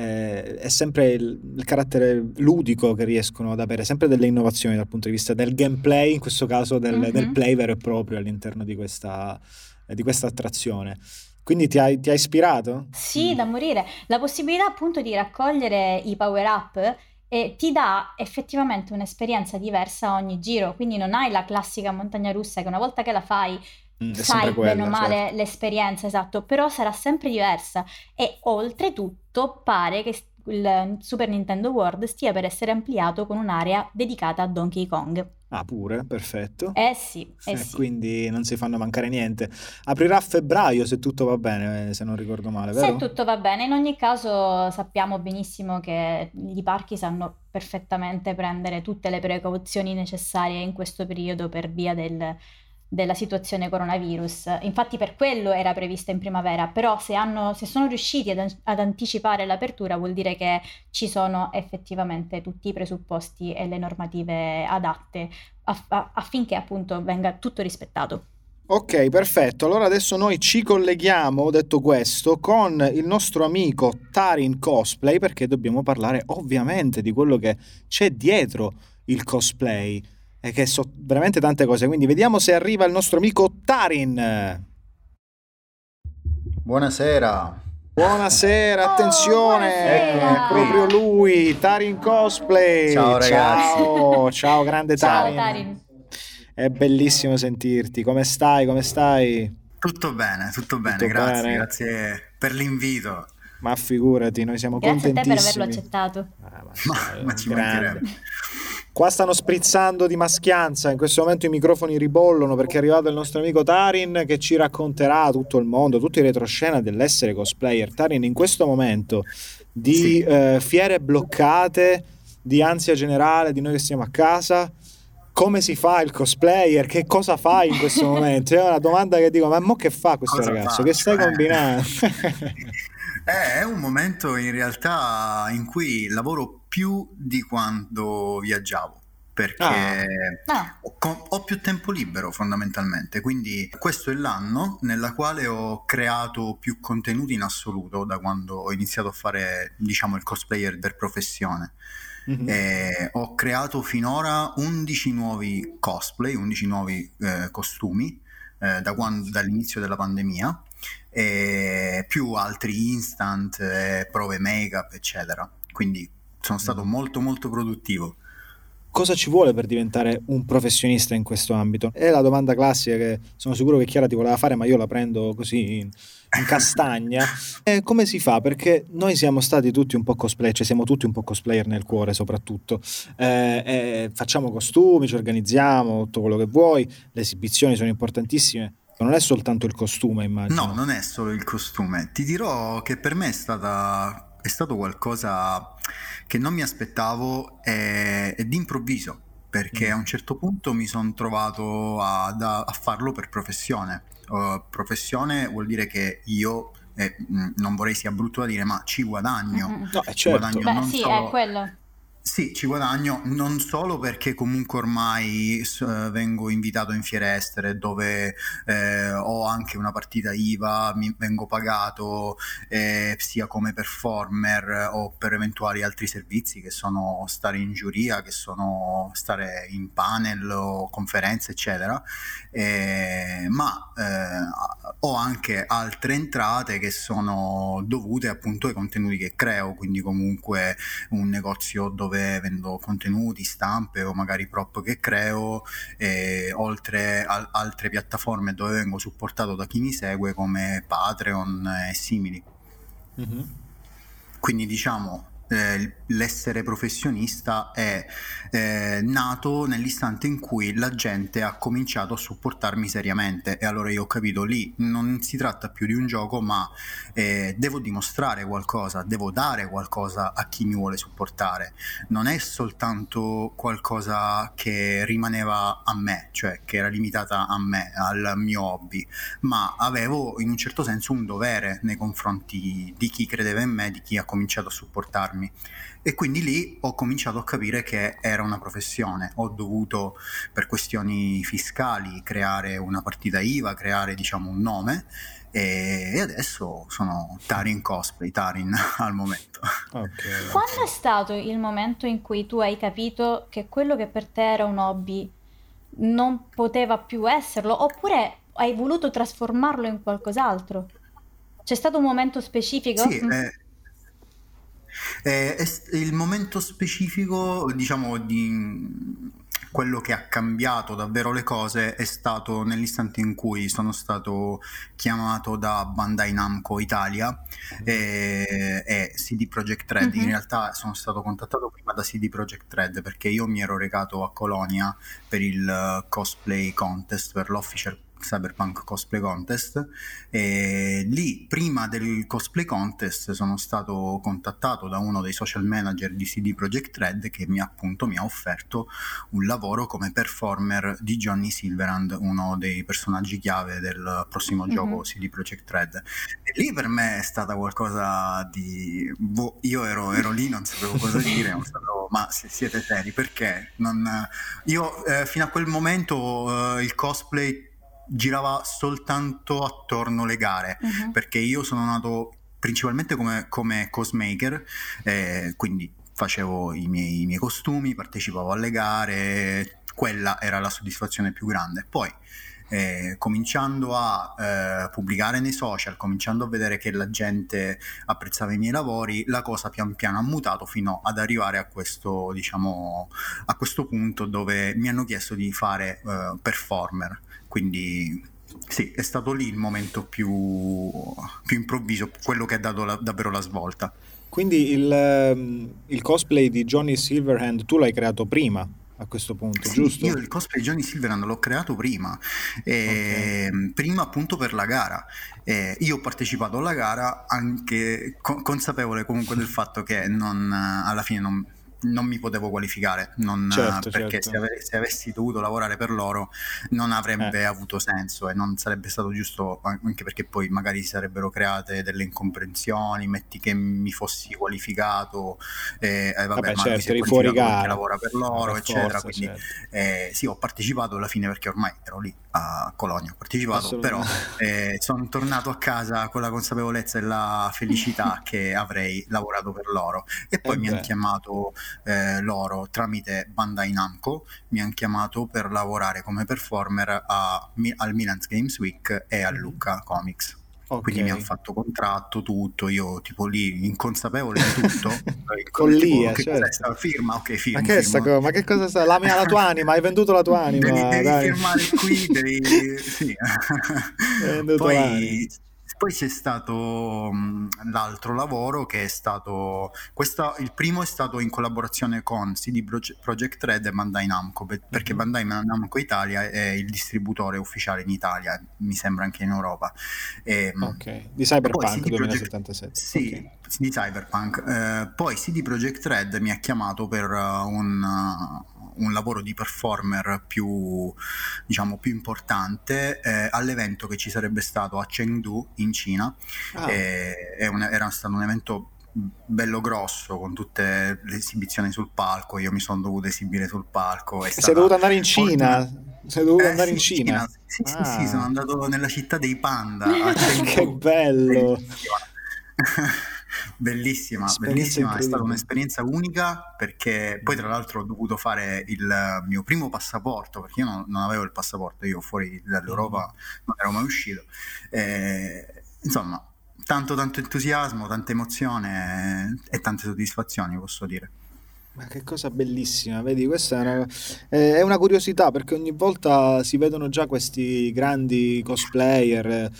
eh, è sempre il, il, carattere ludico che riescono ad avere, sempre delle innovazioni dal punto di vista del gameplay, in questo caso del, mm-hmm. del play vero e proprio all'interno di questa, di questa attrazione. Quindi ti ha, ti ha ispirato? Sì, da morire. La possibilità appunto di raccogliere i power up e ti dà effettivamente un'esperienza diversa ogni giro, quindi non hai la classica montagna russa che una volta che la fai mm, sai quella, bene o male certo. l'esperienza, esatto, però sarà sempre diversa e oltretutto pare che il Super Nintendo World stia per essere ampliato con un'area dedicata a Donkey Kong. Ah, pure, perfetto. Eh sì, eh sì. Quindi non si fanno mancare niente. Aprirà a febbraio se tutto va bene, eh, se non ricordo male, vero? Se tutto va bene, in ogni caso sappiamo benissimo che i parchi sanno perfettamente prendere tutte le precauzioni necessarie in questo periodo per via del, della situazione coronavirus. Infatti per quello era prevista in primavera, però se, hanno, se sono riusciti ad, ad, anticipare l'apertura vuol dire che ci sono effettivamente tutti i presupposti e le normative adatte aff- affinché appunto venga tutto rispettato. Ok, perfetto. Allora adesso noi ci colleghiamo, detto questo, con il nostro amico Tarin Cosplay perché dobbiamo parlare ovviamente di quello che c'è dietro il cosplay e che so veramente tante cose. Quindi vediamo se arriva il nostro amico Tarin. Buonasera. Buonasera, oh, attenzione, buonasera. è proprio lui, Tarin Cosplay. Ciao ragazzi. Ciao, ciao grande Tarin. Ciao Tarin. È bellissimo sentirti. Come stai? Come stai? Tutto bene, tutto bene, tutto grazie, bene. grazie per l'invito. Ma figurati, noi siamo grazie contentissimi. Grazie a te per averlo accettato. Ah, ma, ma, ma ci mancherebbe. Qua stanno sprizzando di maschianza, in questo momento i microfoni ribollono perché è arrivato il nostro amico Tarin che ci racconterà tutto il mondo, tutto il retroscena dell'essere cosplayer. Tarin, in questo momento di sì. eh, fiere bloccate, di ansia generale, di noi che stiamo a casa, come si fa il cosplayer? Che cosa fai in questo [LAUGHS] momento? È una domanda che dico, ma mo che fa questo cosa ragazzo? Fa? Che stai eh. combinando? [LAUGHS] è un momento in realtà in cui lavoro più di quando viaggiavo perché ah. Ah. Ho, ho, più tempo libero fondamentalmente, quindi questo è l'anno nella quale ho creato più contenuti in assoluto da quando ho iniziato a fare diciamo il cosplayer per professione. Mm-hmm. ho creato finora 11 nuovi cosplay, 11 nuovi eh, costumi eh, da quando, dall'inizio della pandemia, più altri instant, eh, prove make-up, eccetera. Quindi sono stato molto molto produttivo. Cosa ci vuole per diventare un professionista in questo ambito? È la domanda classica che sono sicuro che Chiara ti voleva fare, ma io la prendo così in, in castagna. [LAUGHS] E come si fa? Perché noi siamo stati tutti un po' cosplayer, cioè siamo tutti un po' cosplayer nel cuore soprattutto. Eh, eh, facciamo costumi, ci organizziamo, tutto quello che vuoi, le esibizioni sono importantissime. Non è soltanto il costume, immagino. No, non è solo il costume. Ti dirò che per me è stata è stato qualcosa che non mi aspettavo e, e d'improvviso perché mm. a un certo punto mi sono trovato a, a, farlo per professione. Uh, professione vuol dire che io, eh, non vorrei sia brutto da dire, ma ci guadagno. Mm-hmm. No, è certo. Guadagno Beh, sì, solo... è quello. Sì, ci guadagno non solo perché comunque ormai uh, vengo invitato in fiere estere dove eh, ho anche una partita IVA, mi vengo pagato eh, sia come performer o per eventuali altri servizi che sono stare in giuria, che sono stare in panel o conferenze, eccetera, eh, ma eh, ho anche altre entrate che sono dovute appunto ai contenuti che creo, quindi comunque un negozio dove dove vendo contenuti, stampe o magari prop che creo, oltre a altre piattaforme dove vengo supportato da chi mi segue come Patreon e simili. Mm-hmm. quindi diciamo eh, l'essere professionista è eh, nato nell'istante in cui la gente ha cominciato a supportarmi seriamente e allora io ho capito lì non si tratta più di un gioco ma eh, devo dimostrare qualcosa, devo dare qualcosa a chi mi vuole supportare, non è soltanto qualcosa che rimaneva a me, cioè che era limitata a me, al mio hobby, ma avevo in un certo senso un dovere nei confronti di chi credeva in me, di chi ha cominciato a supportarmi. E quindi lì ho cominciato a capire che era una professione. Ho dovuto, per questioni fiscali, creare una partita IVA, creare diciamo un nome e adesso sono Tarin cosplay, Tarin [LAUGHS] al momento. Okay. Quando è stato il momento in cui tu hai capito che quello che per te era un hobby non poteva più esserlo oppure hai voluto trasformarlo in qualcos'altro? C'è stato un momento specifico? Sì, mm. eh, eh, il momento specifico, diciamo, di quello che ha cambiato davvero le cose è stato nell'istante in cui sono stato chiamato da Bandai Namco Italia e, e CD Projekt Red. Mm-hmm. In realtà sono stato contattato prima da CD Projekt Red perché io mi ero recato a Colonia per il cosplay contest, per l'official Cyberpunk Cosplay Contest e lì prima del cosplay contest sono stato contattato da uno dei social manager di CD Projekt Red che mi, appunto, mi ha offerto un lavoro come performer di Johnny Silverhand uno dei personaggi chiave del prossimo mm-hmm. gioco CD Projekt Red e lì per me è stata qualcosa di boh, io ero, ero, lì non sapevo cosa [LAUGHS] dire sapevo, ma se siete seri perché non... io eh, fino a quel momento eh, il cosplay girava soltanto attorno alle gare, uh-huh. perché io sono nato principalmente come, come cosmaker, eh, quindi facevo i miei, i miei, costumi, partecipavo alle gare, quella era la soddisfazione più grande. Poi, eh, cominciando a eh, pubblicare nei social, cominciando a vedere che la gente apprezzava i miei lavori, la cosa pian piano ha mutato fino ad arrivare a questo, diciamo, a questo punto dove mi hanno chiesto di fare eh, performer quindi sì, è stato lì il momento più, più improvviso, quello che ha dato la, davvero la svolta. Quindi il, ehm, il, cosplay di Johnny Silverhand tu l'hai creato prima a questo punto, sì, giusto? Io il cosplay Johnny Silverhand l'ho creato prima, eh, okay. prima appunto per la gara. Eh, io ho partecipato alla gara anche co- consapevole comunque del fatto che non, alla fine non non mi potevo qualificare non, certo, perché certo. Se, ave- se, avessi dovuto lavorare per loro non avrebbe eh. avuto senso e non sarebbe stato giusto anche perché poi magari si sarebbero create delle incomprensioni metti che mi fossi qualificato e eh, vabbè, vabbè certo, eri fuori gara lavora per loro per eccetera forza, quindi certo. eh, sì ho partecipato alla fine perché ormai ero lì a Colonia ho partecipato però eh, sono tornato a casa con la consapevolezza e la felicità [LAUGHS] che avrei lavorato per loro e poi mi hanno chiamato eh, loro tramite Bandai Namco mi hanno chiamato per lavorare come performer a, al Milan's Games Week e a mhm. Lucca Comics. Okay. Quindi mi hanno fatto contratto, tutto, io tipo lì inconsapevole di tutto. [LAUGHS] Follia, tipo, certo. Sta, firma, ok, firma. Ma che, firma. ma che cosa sta? La, mia, la tua anima, hai venduto la tua anima. Devi, devi firmare qui, devi... [LAUGHS] sì. Poi poi c'è stato mh, l'altro lavoro che è stato, questa, il primo è stato in collaborazione con CD Projekt Red e Bandai Namco, perché mm-hmm. Bandai Namco Italia è il distributore ufficiale in Italia, mi sembra anche in Europa. E, ok, di Cyberpunk 2077. Sì, okay. di Cyberpunk. Eh, poi CD Projekt Red mi ha chiamato per uh, un... Uh, un lavoro di performer più, diciamo, più importante eh, all'evento che ci sarebbe stato a Chengdu in Cina. Ah. Eh, un, era stato un evento bello grosso con tutte le esibizioni sul palco io mi sono dovuto esibire sul palco e sei dovuto andare in Cina sei dovuto eh, andare in Cina, Cina. Sì, ah. sì, sì, sono andato nella città dei panda [LAUGHS] che bello Bellissima, bellissima, è stata un'esperienza unica perché poi tra l'altro ho dovuto fare il mio primo passaporto perché io non, non avevo il passaporto, io fuori dall'Europa non ero mai uscito. E, insomma, tanto tanto entusiasmo, tanta emozione e tante soddisfazioni posso dire. Ma che cosa bellissima, vedi, questa è una, è una, curiosità perché ogni volta si vedono già questi grandi cosplayer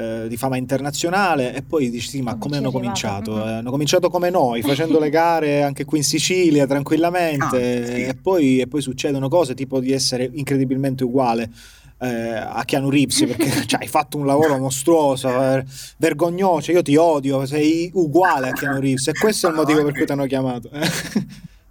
eh, di fama internazionale e poi dici sì ma Come hanno cominciato? Mhm. Eh, hanno cominciato come noi facendo le gare anche qui in Sicilia tranquillamente Ah, sì. e, poi, e poi succedono cose tipo di essere incredibilmente uguale eh, a Keanu Reeves [LAUGHS] perché cioè, hai fatto un lavoro mostruoso ver- vergognoso io ti odio sei uguale a Keanu Reeves e questo è il motivo per cui ti hanno chiamato [LAUGHS]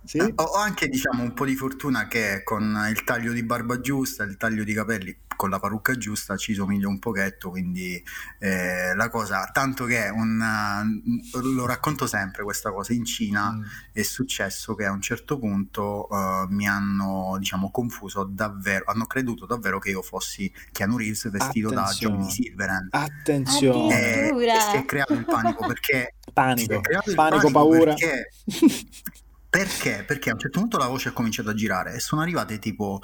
sì? Eh, Ho anche diciamo un po' di fortuna che con il taglio di barba giusta, il taglio di capelli con la parrucca giusta ci somiglio un pochetto, quindi eh, la cosa, tanto che un, eh, lo racconto sempre questa cosa, in Cina Mm. è successo che a un certo punto eh, mi hanno diciamo confuso davvero, hanno creduto davvero che io fossi Keanu Reeves vestito Attenzione. da Johnny Silverhand. attenzione Eh, Addirittura. e si è creato il panico perché panico il panico paura perché, [LAUGHS] perché? Perché a un certo punto la voce ha cominciato a girare e sono arrivate tipo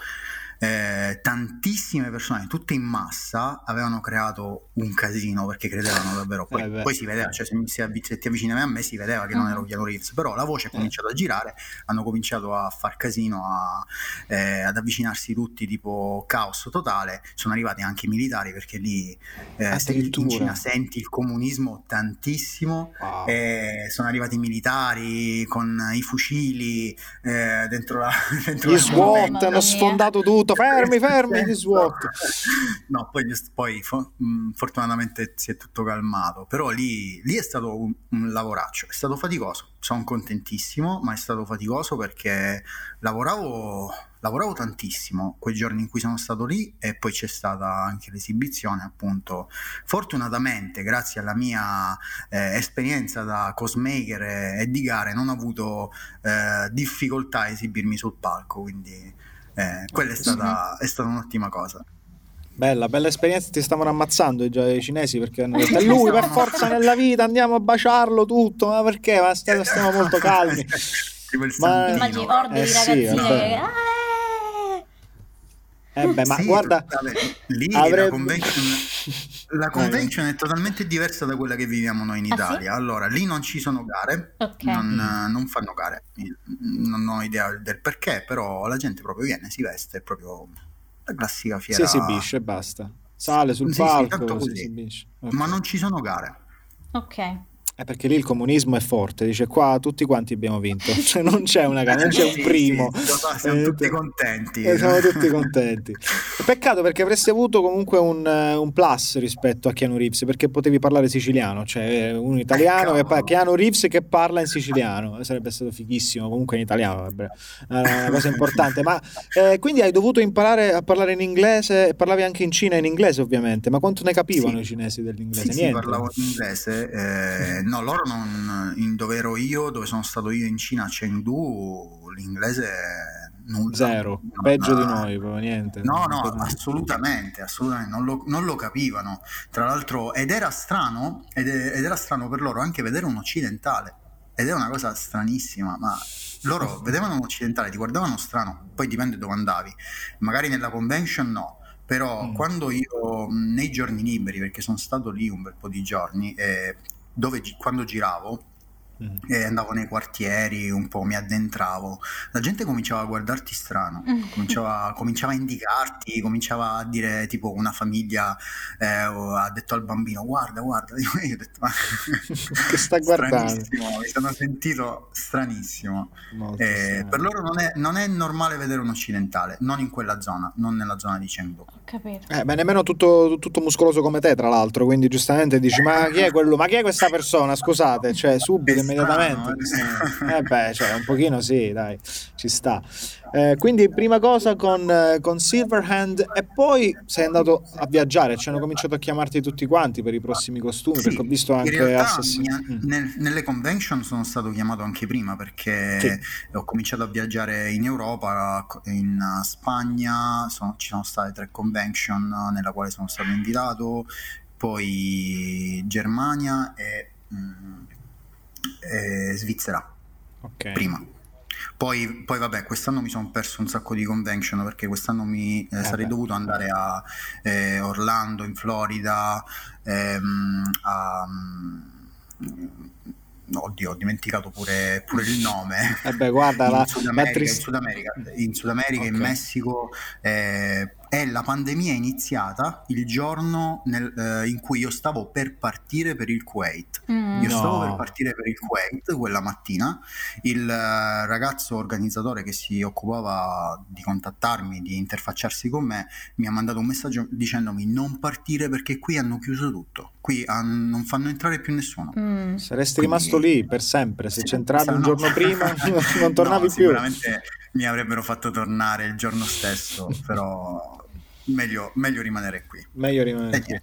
eh, tantissime persone, tutte in massa, avevano creato un casino perché credevano davvero. Poi, Eh poi si vedeva, cioè se, mi- se se ti avvicinavi a me si vedeva che non ero Mhm. Keanu Reeves, però la voce ha Eh. cominciato a girare, hanno cominciato a far casino, a, eh, ad avvicinarsi tutti tipo caos totale. Sono arrivati anche i militari perché lì eh, se- in Addirittura. Cina senti il comunismo tantissimo Wow. eh, sono arrivati i militari con i fucili eh, dentro la [LAUGHS] dentro Gli la SWAT hanno sfondato tutto. Fermi, fermi, gli SWAT. No, poi, poi mh, fortunatamente si è tutto calmato, però lì, lì è stato un, un lavoraccio, è stato faticoso, sono contentissimo, ma è stato faticoso perché lavoravo, lavoravo tantissimo quei giorni in cui sono stato lì e poi c'è stata anche l'esibizione, appunto. Fortunatamente, grazie alla mia eh, esperienza da cosmaker e, e di gare, non ho avuto eh, difficoltà a esibirmi sul palco, quindi eh, quella è stata, è stata un'ottima cosa. Bella, bella esperienza. Ti stavano ammazzando già i cinesi perché hanno [LAUGHS] detto: "È lui per forza nella vita andiamo a baciarlo tutto. Ma perché? Ma st- stiamo molto calmi. [LAUGHS] Tipo il Ma-. Immagini orde Eh di sì, ragazzine che... "Ah!" Eh beh, ma Sì, guarda, lì avrebbe- la convention, la [LAUGHS] convention è totalmente diversa da quella che viviamo noi in Ah, sì? Italia. Allora, lì non ci sono gare, Ok. non, Mm. non fanno gare. Non ho idea del perché, però la gente proprio viene, si veste, è proprio la classica si fiera. esibisce e basta. Sale sul Sì, sì, palco, tanto si così. esibisce. Ok. Ma non ci sono gare. Ok. È perché lì il comunismo è forte, dice qua tutti quanti abbiamo vinto, [LAUGHS] cioè non c'è una gara, non c'è Sì, un primo. sì, so, siamo Eh, tutti te- contenti. E siamo tutti contenti. Peccato perché avresti avuto comunque un, eh, un plus rispetto a Keanu Reeves perché potevi parlare siciliano, cioè eh, un italiano Eh, che pa- cavolo. Keanu Reeves che parla in siciliano, sarebbe stato fighissimo comunque in italiano, vabbè, una cosa importante. Ma eh, quindi hai dovuto imparare a parlare in inglese, parlavi anche in Cina in inglese ovviamente, ma quanto ne capivano Sì. i cinesi dell'inglese? Sì, sì, Niente. parlavo in inglese. Eh, no, loro non. In dove ero io, dove sono stato io in Cina, a Chengdu, l'inglese nulla. Zero, Non- peggio di noi, proprio niente. No, no, assolutamente, assolutamente, non lo, non lo capivano. Tra l'altro, ed era strano, ed, ed era strano per loro anche vedere un occidentale. Ed è una cosa stranissima, ma loro vedevano un occidentale, ti guardavano strano, poi dipende dove andavi. Magari nella convention no, però Mm. quando io nei giorni liberi, perché sono stato lì un bel po' di giorni, e dove quando giravo Mm. e andavo nei quartieri, un po' mi addentravo, la gente cominciava a guardarti strano, cominciava, cominciava a indicarti, cominciava a dire tipo una famiglia eh, ha detto al bambino guarda, guarda, [LAUGHS] io ho detto ma [LAUGHS] Che sta guardando? stranissimo, mi sono sentito stranissimo. Eh, per loro non è, non è normale vedere un occidentale, non in quella zona, non nella zona di Chengdu. Capito. Eh, ma nemmeno tutto, tutto muscoloso come te, tra l'altro. Quindi, giustamente dici: Ma chi è quello? Ma chi è questa persona? Scusate, cioè, subito, immediatamente. strano, [LAUGHS] Eh, beh, cioè, un pochino sì, dai, ci sta. Eh, quindi, prima cosa con, eh, con Silverhand, e poi sei andato a viaggiare. Ci hanno cominciato a chiamarti tutti quanti per i prossimi costumi. Sì, perché ho visto anche realtà Assassin. mi ha- Mm. nel- nelle convention sono stato chiamato anche prima perché Sì. ho cominciato a viaggiare in Europa, in Spagna, sono- ci sono state tre convention nella quale sono stato invitato, poi Germania e, mm, e Svizzera Ok. prima. Poi, poi vabbè, quest'anno mi sono perso un sacco di convention perché quest'anno mi eh, Eh sarei dovuto andare a eh, Orlando in Florida, ehm, a, mm, oddio, ho dimenticato pure, pure il nome. [LAUGHS] Eh beh, guarda, la, in Sud la America, in trist- Sud America, in, Sud America, in Ok. Messico, eh, e la pandemia è iniziata il giorno nel, eh, in cui io stavo per partire per il Kuwait. Mm. Io stavo No. per partire per il Kuwait quella mattina. Il eh, ragazzo organizzatore che si occupava di contattarmi, di interfacciarsi con me, mi ha mandato un messaggio dicendomi non partire perché qui hanno chiuso tutto. Qui han- non fanno entrare più nessuno. Mm. Saresti Quindi- rimasto lì per sempre, se Sì, c'entravi un no. giorno prima [LAUGHS] non tornavi No, più. Sicuramente mi avrebbero fatto tornare il giorno stesso, però meglio, meglio rimanere qui. Meglio rimanere Eh, qui.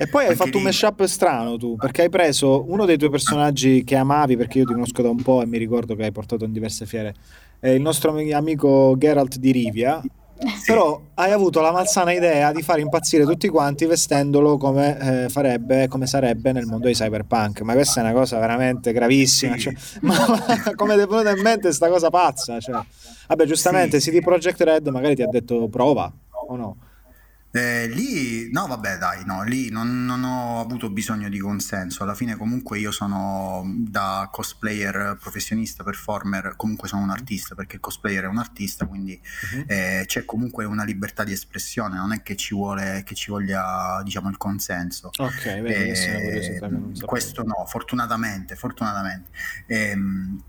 E poi hai fatto un mashup strano tu, perché hai preso uno dei tuoi personaggi che amavi, perché io ti conosco da un po' e mi ricordo che hai portato in diverse fiere, è il nostro ami- amico Geralt di Rivia, [LAUGHS] però hai avuto la malsana idea di fare impazzire tutti quanti vestendolo come eh, farebbe, come sarebbe nel mondo di Cyberpunk, ma questa è una cosa veramente gravissima, Sì. cioè, ma, [LAUGHS] ma come ti è venuta in mente questa cosa pazza? Cioè, vabbè, giustamente, Sì. CD Projekt Red magari ti ha detto prova, o no? Eh, lì, no, vabbè, dai, no, lì non, non ho avuto bisogno di consenso. Alla fine, comunque, io sono da cosplayer professionista, performer, comunque sono un artista perché il cosplayer è un artista, quindi Mhm. eh, c'è comunque una libertà di espressione, non è che ci vuole che ci voglia, diciamo, il consenso. Ok, Eh, questo no, fortunatamente, fortunatamente. Ehm,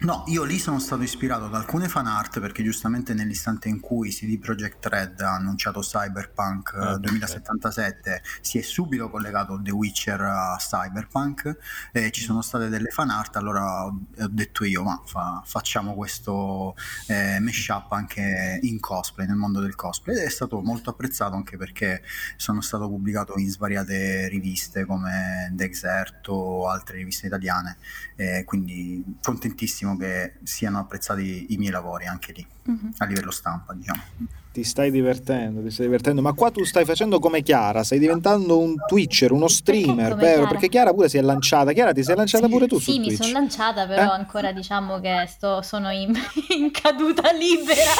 no, io lì sono stato ispirato da alcune fan art perché giustamente nell'istante in cui CD Projekt Red ha annunciato Cyberpunk eh, Ah, 2077 si è subito collegato The Witcher a Cyberpunk e ci sono state delle fan art, allora ho, detto io, ma fa- facciamo questo eh, mashup anche in cosplay, nel mondo del cosplay. Ed è stato molto apprezzato anche perché sono stato pubblicato in svariate riviste come The Exerto o altre riviste italiane, eh, quindi contentissimo che siano apprezzati i miei lavori anche lì, Mhm. a livello stampa, diciamo. Ti stai divertendo, ti stai divertendo, ma qua tu stai facendo come Chiara, stai diventando un Twitcher, uno streamer, vero? Chiara? Perché Chiara pure si è lanciata. Chiara, ti sei lanciata pure tu Sì, mi sono lanciata, però Eh? ancora diciamo che sto, sono in, [LAUGHS] in caduta libera.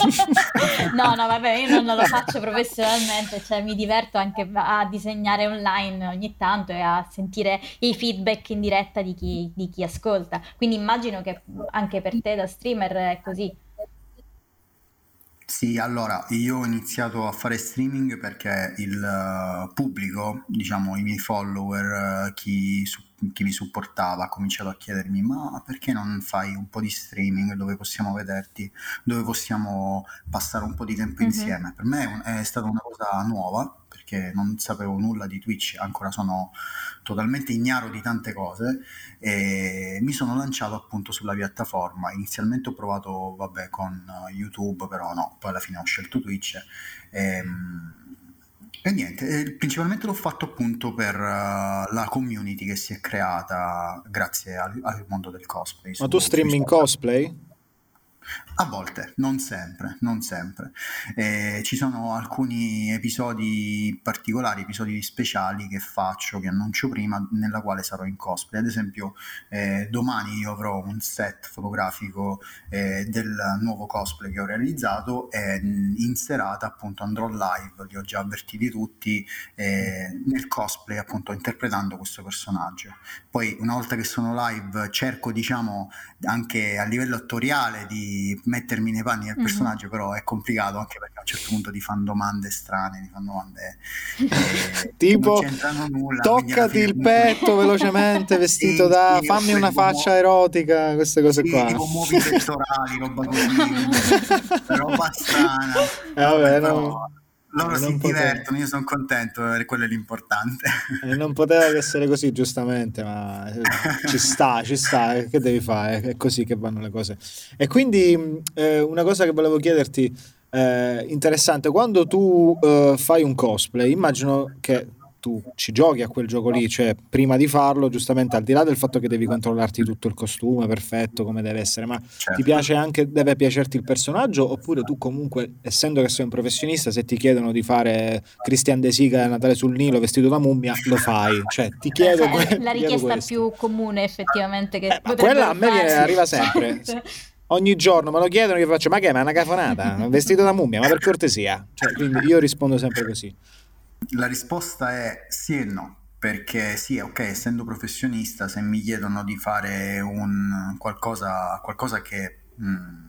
[LAUGHS] no, no, vabbè, io non lo faccio professionalmente, cioè mi diverto anche a disegnare online ogni tanto e a sentire i feedback in diretta di chi, di chi ascolta. Quindi immagino che anche per te da streamer è così. Sì, allora io ho iniziato a fare streaming perché il eh, pubblico, diciamo i miei follower, eh, chi, su- chi mi supportava, ha cominciato a chiedermi: Ma perché non fai un po' di streaming dove possiamo vederti, dove possiamo passare un po' di tempo Mhm. insieme? Per me è, è stata una cosa nuova perché non sapevo nulla di Twitch, ancora sono totalmente ignaro di tante cose e mi sono lanciato appunto sulla piattaforma. Inizialmente ho provato, vabbè, con eh, YouTube, però no, poi alla fine ho scelto Twitch. Ehm, E, niente, eh, principalmente l'ho fatto appunto per eh, la community che si è creata grazie al, al mondo del cosplay. Ma tu streami sui in social. cosplay? A volte, non sempre, non sempre. Eh, ci sono alcuni episodi particolari, episodi speciali che faccio, che annuncio prima, nella quale sarò in cosplay. Ad esempio, eh, domani io avrò un set fotografico eh, del nuovo cosplay che ho realizzato e mh, in serata appunto andrò live, li ho già avvertiti tutti, eh, nel cosplay appunto interpretando questo personaggio. Poi una volta che sono live cerco diciamo anche a livello attoriale di mettermi nei panni del Mhm. personaggio, però è complicato anche perché a un certo punto ti fanno domande strane, ti fanno domande eh, Tipo, che non c'entrano nulla. Toccati il petto [LAUGHS] velocemente vestito Sì, da sì, fammi una faccia muo- erotica, queste cose sì, qua. tipo muovi pettorali, roba così, [LAUGHS] roba strana. Eh, vabbè, Però no, loro si poteva. divertono, io sono contento, e quello è l'importante. Non poteva che [LAUGHS] essere così, giustamente, ma eh, ci sta, ci sta, eh, che devi fare? È così che vanno le cose. E quindi mh, eh, una cosa che volevo chiederti, eh, interessante, quando tu eh, fai un cosplay, immagino che tu ci giochi a quel gioco lì, cioè prima di farlo, giustamente al di là del fatto che devi controllarti tutto il costume perfetto come deve essere, ma Certo. ti piace anche, deve piacerti il personaggio oppure tu comunque, essendo che sei un professionista, se ti chiedono di fare Christian De Sica Natale sul Nilo vestito da mummia, lo fai. Cioè, ti chiedo, Cioè, que- la chiedo richiesta questo. più comune effettivamente che Eh, quella a me farsi. arriva sempre. [LAUGHS] Ogni giorno me lo chiedono, io faccio, ma che, ma è una cafonata? Vestito da mummia, ma per cortesia. Cioè, quindi io rispondo sempre così. La risposta è sì e no, perché sì, ok, essendo professionista, se mi chiedono di fare un qualcosa, qualcosa che mh,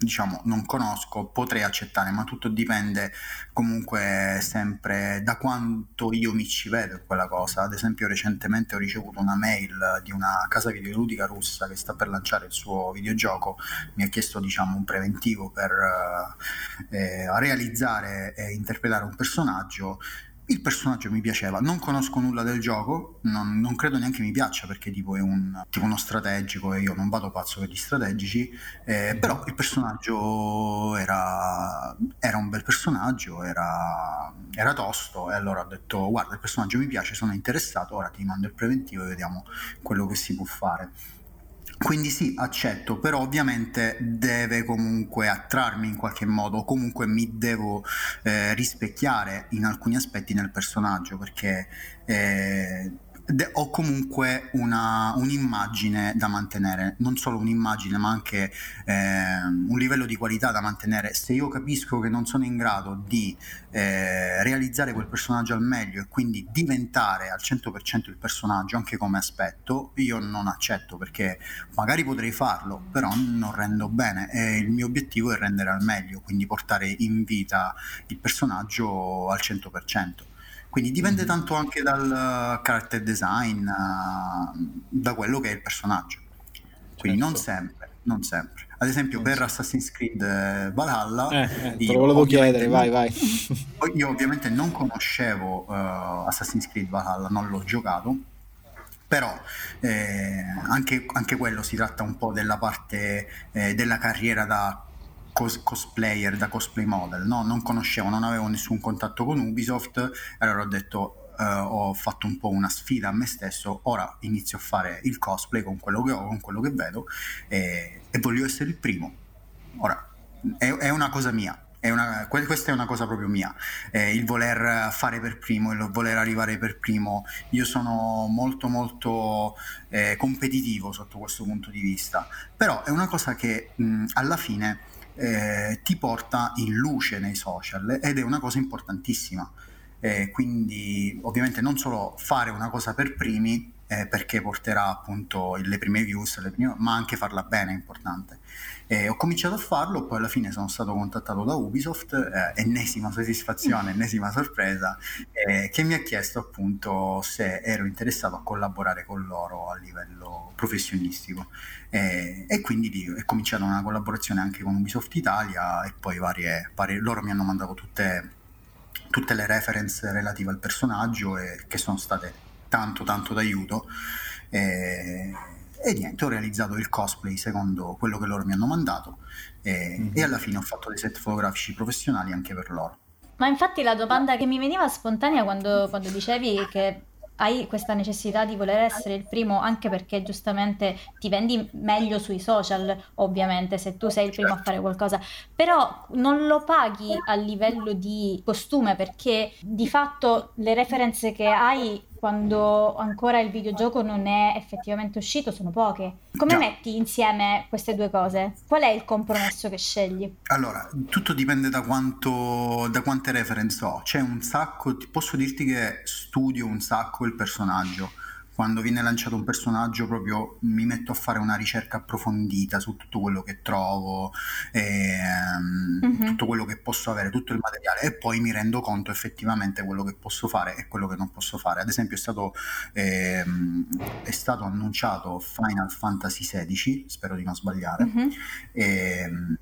diciamo non conosco, potrei accettare, ma tutto dipende comunque sempre da quanto io mi ci vedo in quella cosa. Ad esempio recentemente ho ricevuto una mail di una casa videoludica russa che sta per lanciare il suo videogioco, mi ha chiesto diciamo un preventivo per eh, realizzare e interpretare un personaggio il personaggio mi piaceva, non conosco nulla del gioco, non, non credo neanche mi piaccia perché tipo è un, tipo uno strategico e io non vado pazzo per gli strategici, eh, però il personaggio era, era un bel personaggio, era, era, tosto e allora ho detto guarda il personaggio mi piace, sono interessato, ora ti mando il preventivo e vediamo quello che si può fare. Quindi sì, accetto, però ovviamente deve comunque attrarmi in qualche modo, comunque mi devo eh, rispecchiare in alcuni aspetti nel personaggio, perché eh, de- ho comunque una, un'immagine da mantenere, non solo un'immagine ma anche eh, un livello di qualità da mantenere. Se io capisco che non sono in grado di eh, realizzare quel personaggio al meglio e quindi diventare al 100% il personaggio anche come aspetto, io non accetto perché magari potrei farlo, però non rendo bene e il mio obiettivo è rendere al meglio, quindi portare in vita il personaggio al 100%. Quindi dipende mm-hmm. tanto anche dal character design, uh, da quello che è il personaggio. Quindi certo. non sempre, non sempre. Ad esempio non per so. Assassin's Creed eh, Valhalla... Eh, eh, te lo volevo chiedere, vai, vai. [LAUGHS] Io ovviamente non conoscevo uh, Assassin's Creed Valhalla, non l'ho giocato, però eh, anche, anche, quello si tratta un po' della parte eh, della carriera da cos- cosplayer, da cosplay model, no? non conoscevo, non avevo nessun contatto con Ubisoft, allora ho detto Uh, ho fatto un po' una sfida a me stesso, ora inizio a fare il cosplay con quello che ho, con quello che vedo e, e voglio essere il primo. Ora, è, è una cosa mia, è una, questa è una cosa proprio mia, eh, il voler fare per primo, il voler arrivare per primo. Io sono molto molto eh, competitivo sotto questo punto di vista, però è una cosa che mh, alla fine eh, ti porta in luce nei social ed è una cosa importantissima. Eh, quindi ovviamente non solo fare una cosa per primi eh, perché porterà appunto le prime views, le prime, ma anche farla bene è importante. Eh, ho cominciato a farlo, poi alla fine sono stato contattato da Ubisoft, eh, ennesima soddisfazione, ennesima sorpresa, eh, che mi ha chiesto appunto se ero interessato a collaborare con loro a livello professionistico. E quindi lì è cominciata una collaborazione anche con Ubisoft Italia e poi varie, varie loro mi hanno mandato tutte, tutte le reference relative al personaggio e che sono state tanto tanto d'aiuto. Eh, e niente, ho realizzato il cosplay secondo quello che loro mi hanno mandato e, mm-hmm. e alla fine ho fatto dei set fotografici professionali anche per loro. Ma infatti la domanda che mi veniva spontanea quando, quando dicevi che hai questa necessità di voler essere il primo anche perché giustamente ti vendi meglio sui social, ovviamente, se tu sei il primo a certo. fare qualcosa, però non lo paghi a livello di costume perché di fatto le referenze che hai quando ancora il videogioco non è effettivamente uscito sono poche. Come Già. metti insieme queste due cose? Qual è il compromesso che scegli? Allora, tutto dipende da, quanto, da quante reference ho. C'è un sacco, posso dirti che studio un sacco il personaggio quando viene lanciato un personaggio proprio mi metto a fare una ricerca approfondita su tutto quello che trovo, ehm, mm-hmm. tutto quello che posso avere, tutto il materiale e poi mi rendo conto effettivamente quello che posso fare e quello che non posso fare. Ad esempio è stato, ehm, è stato annunciato Final Fantasy XVI, spero di non sbagliare. Mm-hmm. Ehm,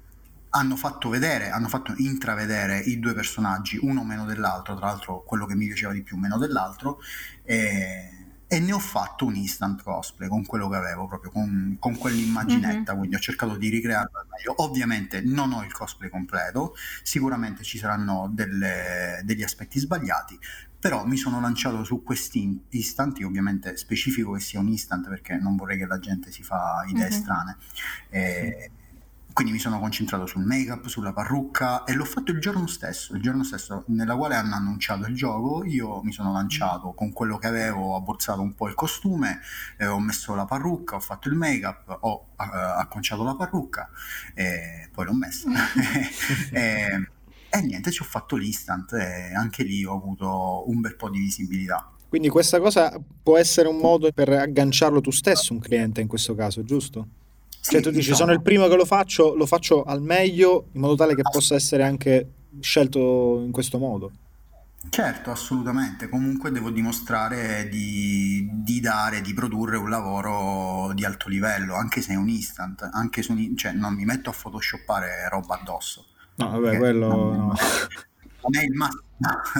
hanno fatto vedere, hanno fatto intravedere i due personaggi, uno meno dell'altro, tra l'altro quello che mi piaceva di più meno dell'altro, e e ne ho fatto un instant cosplay con quello che avevo, proprio con, con quell'immaginetta, mm-hmm. quindi ho cercato di ricrearlo al meglio. Ovviamente non ho il cosplay completo, sicuramente ci saranno delle, degli aspetti sbagliati, però mi sono lanciato su questi instant, ovviamente specifico che sia un instant perché non vorrei che la gente si fa idee mm-hmm. strane. E, quindi mi sono concentrato sul make-up, sulla parrucca e l'ho fatto il giorno stesso, il giorno stesso nella quale hanno annunciato il gioco, io mi sono lanciato con quello che avevo, ho abbozzato un po' il costume, eh, ho messo la parrucca, ho fatto il make-up, ho uh, acconciato la parrucca e poi l'ho messa. [LAUGHS] e, e niente, ci ho fatto l'instant e anche lì ho avuto un bel po' di visibilità. Quindi questa cosa può essere un modo per agganciarlo tu stesso, un cliente in questo caso, giusto? Cioè tu dici sono il primo che lo faccio, lo faccio al meglio in modo tale che possa essere anche scelto in questo modo. Certo, assolutamente. Comunque devo dimostrare di, di, dare, di produrre un lavoro di alto livello, anche se è un instant, anche se un, cioè, non mi metto a photoshoppare roba addosso. No, vabbè, quello... No. [LAUGHS] Non è il massimo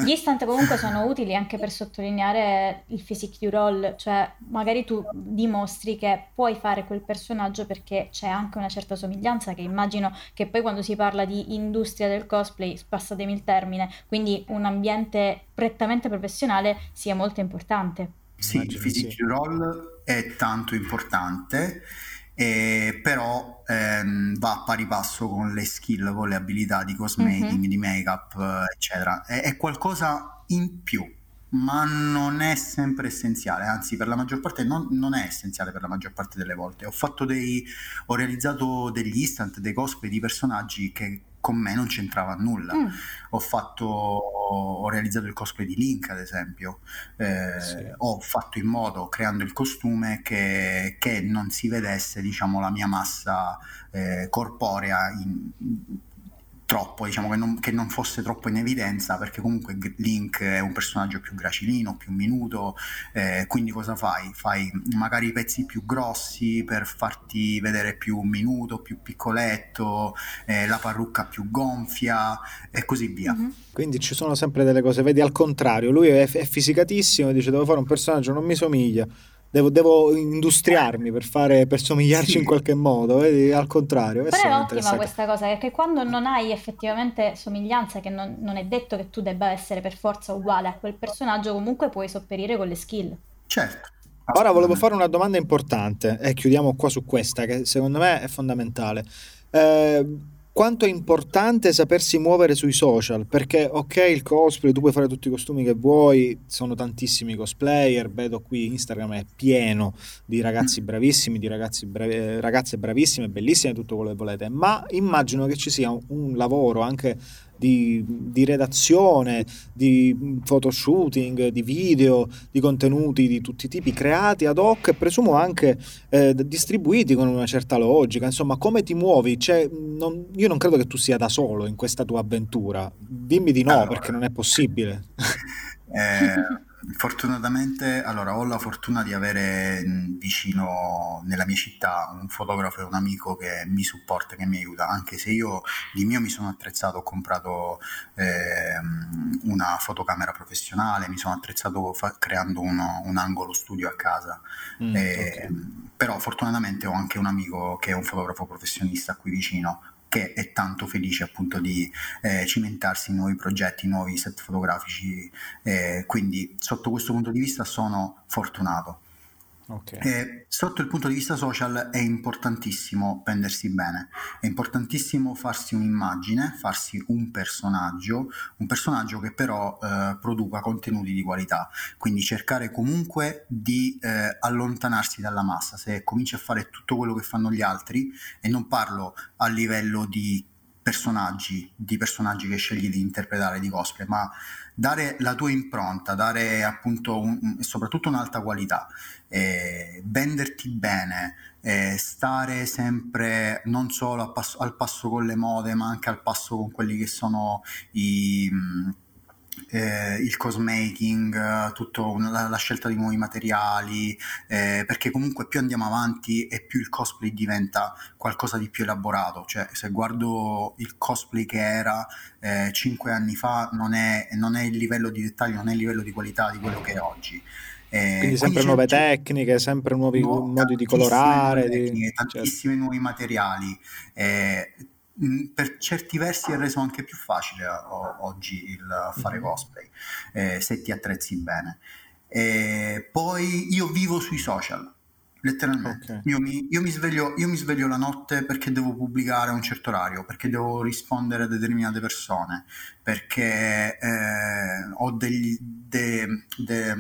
Gli instant comunque sono utili anche per sottolineare il physique du role, cioè magari tu dimostri che puoi fare quel personaggio perché c'è anche una certa somiglianza che immagino che poi quando si parla di industria del cosplay, passatemi il termine, quindi un ambiente prettamente professionale sia molto importante. Sì, il physique du role è tanto importante eh, però ehm, va a pari passo con le skill, con le abilità di cosmaking, mm-hmm. di make-up, eccetera. È, è, qualcosa in più, ma non è sempre essenziale, anzi per la maggior parte non, non, è essenziale per la maggior parte delle volte. Ho fatto dei, ho realizzato degli instant, dei cosplay di personaggi che con me non c'entrava nulla. Mm. Ho fatto, ho realizzato il cosplay di Link, ad esempio. Eh, sì. Ho fatto in modo, creando il costume, che, che non si vedesse, diciamo, la mia massa eh, corporea in, troppo, diciamo che non, che non, fosse troppo in evidenza, perché comunque Link è un personaggio più gracilino, più minuto, eh, quindi cosa fai? Fai magari i pezzi più grossi per farti vedere più minuto, più piccoletto, eh, la parrucca più gonfia e così via. Mm-hmm. Quindi ci sono sempre delle cose, vedi al contrario, lui è, è fisicatissimo, dice devo fare un personaggio, non mi somiglia Devo, devo, industriarmi per, fare, per somigliarci sì. in qualche modo, vedi? al contrario. Però è ottima questa cosa, perché quando non hai effettivamente somiglianza, che non, non, è detto che tu debba essere per forza uguale a quel personaggio, comunque puoi sopperire con le skill. Certo. Ora volevo fare una domanda importante e chiudiamo qua su questa, che secondo me è fondamentale. Eh, quanto è importante sapersi muovere sui social, perché ok il cosplay, tu puoi fare tutti i costumi che vuoi, sono tantissimi cosplayer, vedo qui Instagram è pieno di ragazzi bravissimi, di ragazzi bravi, eh, ragazze bravissime, bellissime, tutto quello che volete, ma immagino che ci sia un, un lavoro anche di, di, redazione, di photoshooting, di video, di contenuti di tutti i tipi creati ad hoc e presumo anche eh, distribuiti con una certa logica. Insomma, come ti muovi? Cioè, non, io non credo che tu sia da solo in questa tua avventura. Dimmi di no, allora, perché non è possibile. [LAUGHS] Eh, Fortunatamente, allora, ho la fortuna di avere vicino nella mia città un fotografo e un amico che mi supporta, che mi aiuta, anche se io di mio mi sono attrezzato, ho comprato eh, una fotocamera professionale, mi sono attrezzato fa- creando uno, un angolo studio a casa. Mm, eh, okay. Però fortunatamente ho anche un amico che è un fotografo professionista qui vicino, che è tanto felice appunto di eh, cimentarsi in nuovi progetti, nuovi set fotografici, eh, quindi sotto questo punto di vista sono fortunato. Okay. Eh, sotto il punto di vista social è importantissimo vendersi bene, è importantissimo farsi un'immagine, farsi un personaggio, un personaggio che però eh, produca contenuti di qualità, quindi cercare comunque di eh, allontanarsi dalla massa, se cominci a fare tutto quello che fanno gli altri, e non parlo a livello di personaggi, di personaggi che scegli di interpretare di cosplay, ma dare la tua impronta, dare appunto un, soprattutto un'alta qualità, eh, venderti bene, eh, stare sempre non solo passo, al passo con le mode, ma anche al passo con quelli che sono i eh, il cosmaking, tutto la, la, scelta di nuovi materiali, eh, perché comunque più andiamo avanti e più il cosplay diventa qualcosa di più elaborato. Cioè, se guardo il cosplay che era eh, cinque anni fa, non è, non è il livello di dettaglio, non è il livello di qualità di quello che è oggi. Eh, quindi sempre quindi nuove tecniche, sempre nuovi no, modi di colorare, tecniche, di... tantissimi certo. nuovi materiali. Eh, Mm, per certi versi è reso anche più facile o- oggi il fare mm-hmm. cosplay, eh, se ti attrezzi bene. E poi io vivo sui social, letteralmente. Okay. Io, mi, io, mi sveglio, io, mi, sveglio, la notte perché devo pubblicare a un certo orario, perché devo rispondere a determinate persone, perché eh, ho degli, de, de,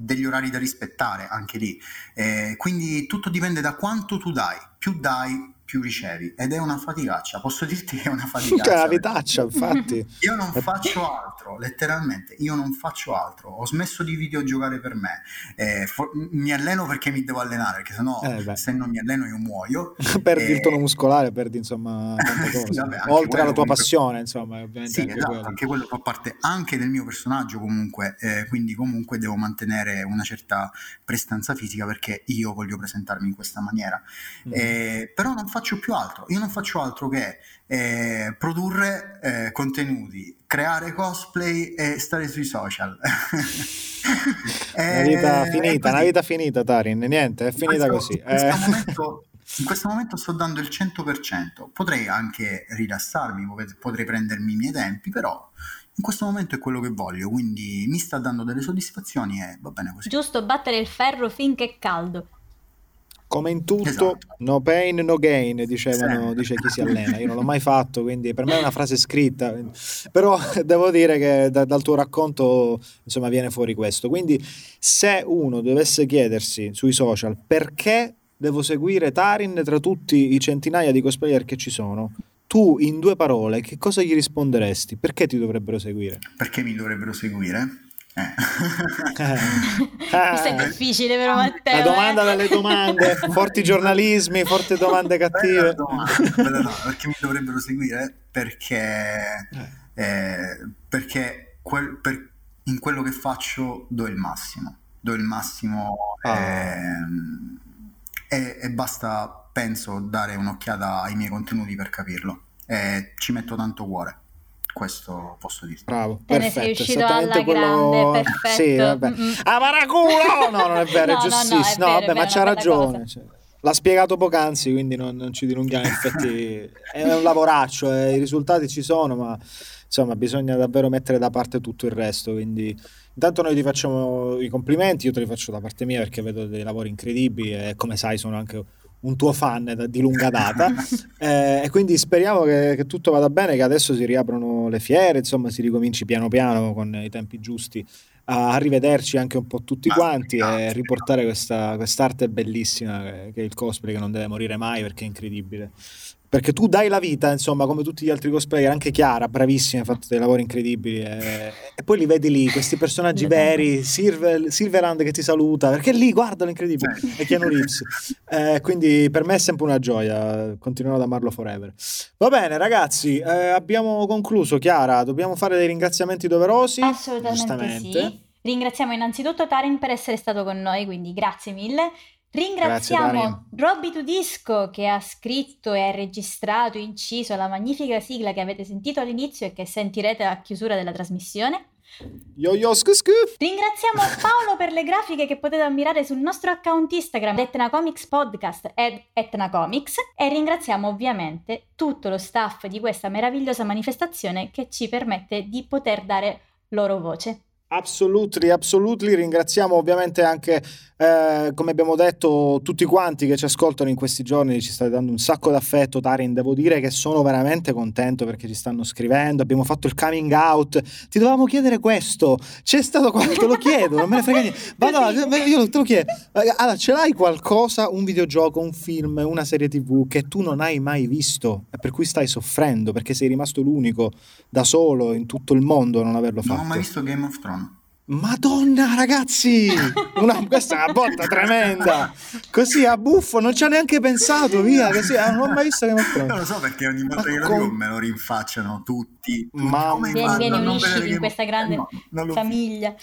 degli orari da rispettare anche lì. Eh, quindi tutto dipende da quanto tu dai. Più dai, più ricevi ed è una faticaccia, posso dirti che è una [LAUGHS] faticaccia. È una vitaccia, infatti. [LAUGHS] Io non faccio altro, letteralmente, io non faccio altro. Ho smesso di videogiocare per me. Eh, for- mi alleno perché mi devo allenare, perché sennò Eh, se non mi alleno io muoio. [LAUGHS] perdi il Eh, tono muscolare, perdi insomma cose. Vabbè, Oltre alla tua comunque- passione, insomma, ovviamente Sì, anche esatto, quello. anche quello fa parte anche del mio personaggio comunque, eh, quindi comunque devo mantenere una certa prestanza fisica perché io voglio presentarmi in questa maniera. Mm. Eh, però non faccio più altro, io non faccio altro che eh, produrre eh, contenuti, creare cosplay e stare sui social. [LAUGHS] Una vita Eh, è finita, una vita finita, Tarin, niente, è In finita questo- così. In questo, Eh. momento, [LAUGHS] in questo momento sto dando il 100%, potrei anche rilassarmi, potrei prendermi i miei tempi, però in questo momento è quello che voglio, quindi mi sta dando delle soddisfazioni e va bene così. Giusto battere il ferro finché è caldo. Come in tutto, Esatto. no pain, no gain, dicevano, Sì. dice chi si allena. Io non l'ho mai fatto, quindi per me è una frase scritta. Però [LAUGHS] devo dire che da- dal tuo racconto, insomma, viene fuori questo. Quindi se uno dovesse chiedersi sui social perché devo seguire Tarin tra tutti i centinaia di cosplayer che ci sono, tu in due parole che cosa gli risponderesti? Perché ti dovrebbero seguire? Perché mi dovrebbero seguire? Eh. Questo è difficile, però, Matteo. La domanda eh. dalle domande, forti giornalismi, forti domande cattive. domanda, domanda. Perché mi dovrebbero seguire? Perché, eh, perché quel- per- in quello che faccio do il massimo. Do il massimo Ah. ehm, e, e basta, penso, dare un'occhiata ai miei contenuti per capirlo. E ci metto tanto cuore. Questo posso dire. Bravo, Te ne perfetto, sei uscito esattamente alla quello... grande, perfetto. Sì, vabbè. Mm-mm. Ah, paraculo! No, non è [LAUGHS] vero, No, è no, no, è giustissimo. No, vero, è vabbè, ma c'ha ragione. cioè, l'ha spiegato poc'anzi, quindi non, non ci dilunghiamo. In effetti è un lavoraccio, eh, i risultati ci sono, ma insomma bisogna davvero mettere da parte tutto il resto. Quindi intanto noi ti facciamo i complimenti, io te li faccio da parte mia perché vedo dei lavori incredibili e come sai sono anche un tuo fan di lunga data [LAUGHS] Eh, e quindi speriamo che, che tutto vada bene, che adesso si riaprono le fiere, insomma si ricominci piano piano con i tempi giusti a rivederci anche un po' tutti quanti e riportare questa quest'arte bellissima che, che è il cosplay che non deve morire mai perché è incredibile. Perché tu dai la vita, insomma, come tutti gli altri cosplayer, anche Chiara, bravissima, ha fatto dei lavori incredibili. E, e poi li vedi lì, questi personaggi veri, Silver, Silverland che ti saluta, perché lì, guardalo, incredibile, e Keanu Reeves. [LAUGHS] Eh, quindi per me è sempre una gioia, continuerò ad amarlo forever. Va bene, ragazzi, eh, abbiamo concluso. Chiara, dobbiamo fare dei ringraziamenti doverosi. Assolutamente sì. Ringraziamo innanzitutto Tarin per essere stato con noi, quindi grazie mille. Ringraziamo Robby Tudisco che ha scritto e ha registrato, inciso la magnifica sigla che avete sentito all'inizio e che sentirete a chiusura della trasmissione. Yo yo scu scu. Ringraziamo [LAUGHS] Paolo per le grafiche che potete ammirare sul nostro account Instagram Etna Comics Podcast ed Etna Comics e ringraziamo ovviamente tutto lo staff di questa meravigliosa manifestazione che ci permette di poter dare loro voce. Absolutely, absolutely. Ringraziamo ovviamente anche, eh, come abbiamo detto, tutti quanti che ci ascoltano in questi giorni, ci state dando un sacco d'affetto. Tarin, devo dire che sono veramente contento perché ci stanno scrivendo. Abbiamo fatto il coming out. Ti dovevamo chiedere questo. C'è stato qualche, te lo chiedo, non me ne frega niente. Vado, io te lo chiedo. Eh, Allora, ce l'hai qualcosa, un videogioco, un film, una serie TV che tu non hai mai visto e per cui stai soffrendo perché sei rimasto l'unico da solo in tutto il mondo a non averlo Non fatto? ho mai visto Game of Thrones. Madonna, ragazzi! Una- questa è una botta tremenda! Così a buffo, non ci ha neanche pensato, via! Così, ah, non ho mai visto Game of Non lo so perché ogni volta Ma che lo com- dico me lo rinfacciano tutti. Mamma Come mia. fanno a Vieni, vieni, non unisciti in che- questa grande Eh, no, famiglia.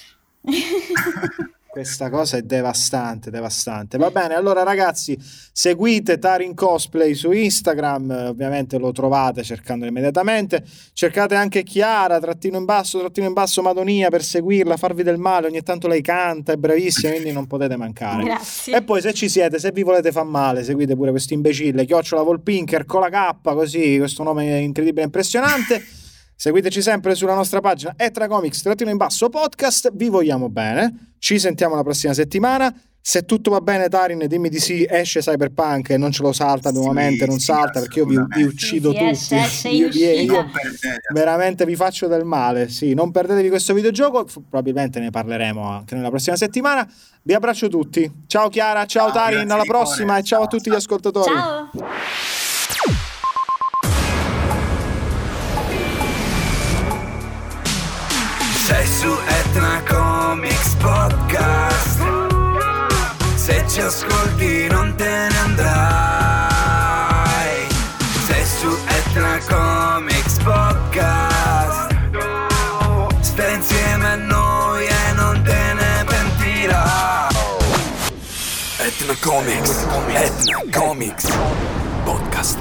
Questa cosa è devastante, devastante. Va bene, allora ragazzi, seguite Tarin Cosplay su Instagram, ovviamente lo trovate cercandolo immediatamente. Cercate anche Chiara, trattino in basso, trattino in basso Madonia per seguirla, farvi del male, ogni tanto lei canta, è bravissima, quindi non potete mancare. Grazie. E poi se ci siete, se vi volete far male, seguite pure questo imbecille, chiocciola Volpinker con la K, così, questo nome incredibile e impressionante. Seguiteci sempre sulla nostra pagina Etra Comics, trattino in basso podcast, vi vogliamo bene, ci sentiamo la prossima settimana. Se tutto va bene, Tarin, dimmi di sì, esce Cyberpunk e non ce lo salta Sì, nuovamente, non sì, salta perché io vi, vi uccido Sì, tutti. in Io- io- veramente vi faccio del male. Sì, non perdetevi questo videogioco, probabilmente ne parleremo anche nella prossima settimana. Vi abbraccio tutti. Ciao Chiara, ciao, Ciao, Tarin, alla prossima e ciao a Ciao, tutti gli ciao. ascoltatori. Ciao. Sei su Etna Comics Podcast. Se ci ascolti non te ne andrai. Sei su Etna Comics Podcast. Stai insieme a noi e non te ne pentirai Etna Comics. Etna Comics. Podcast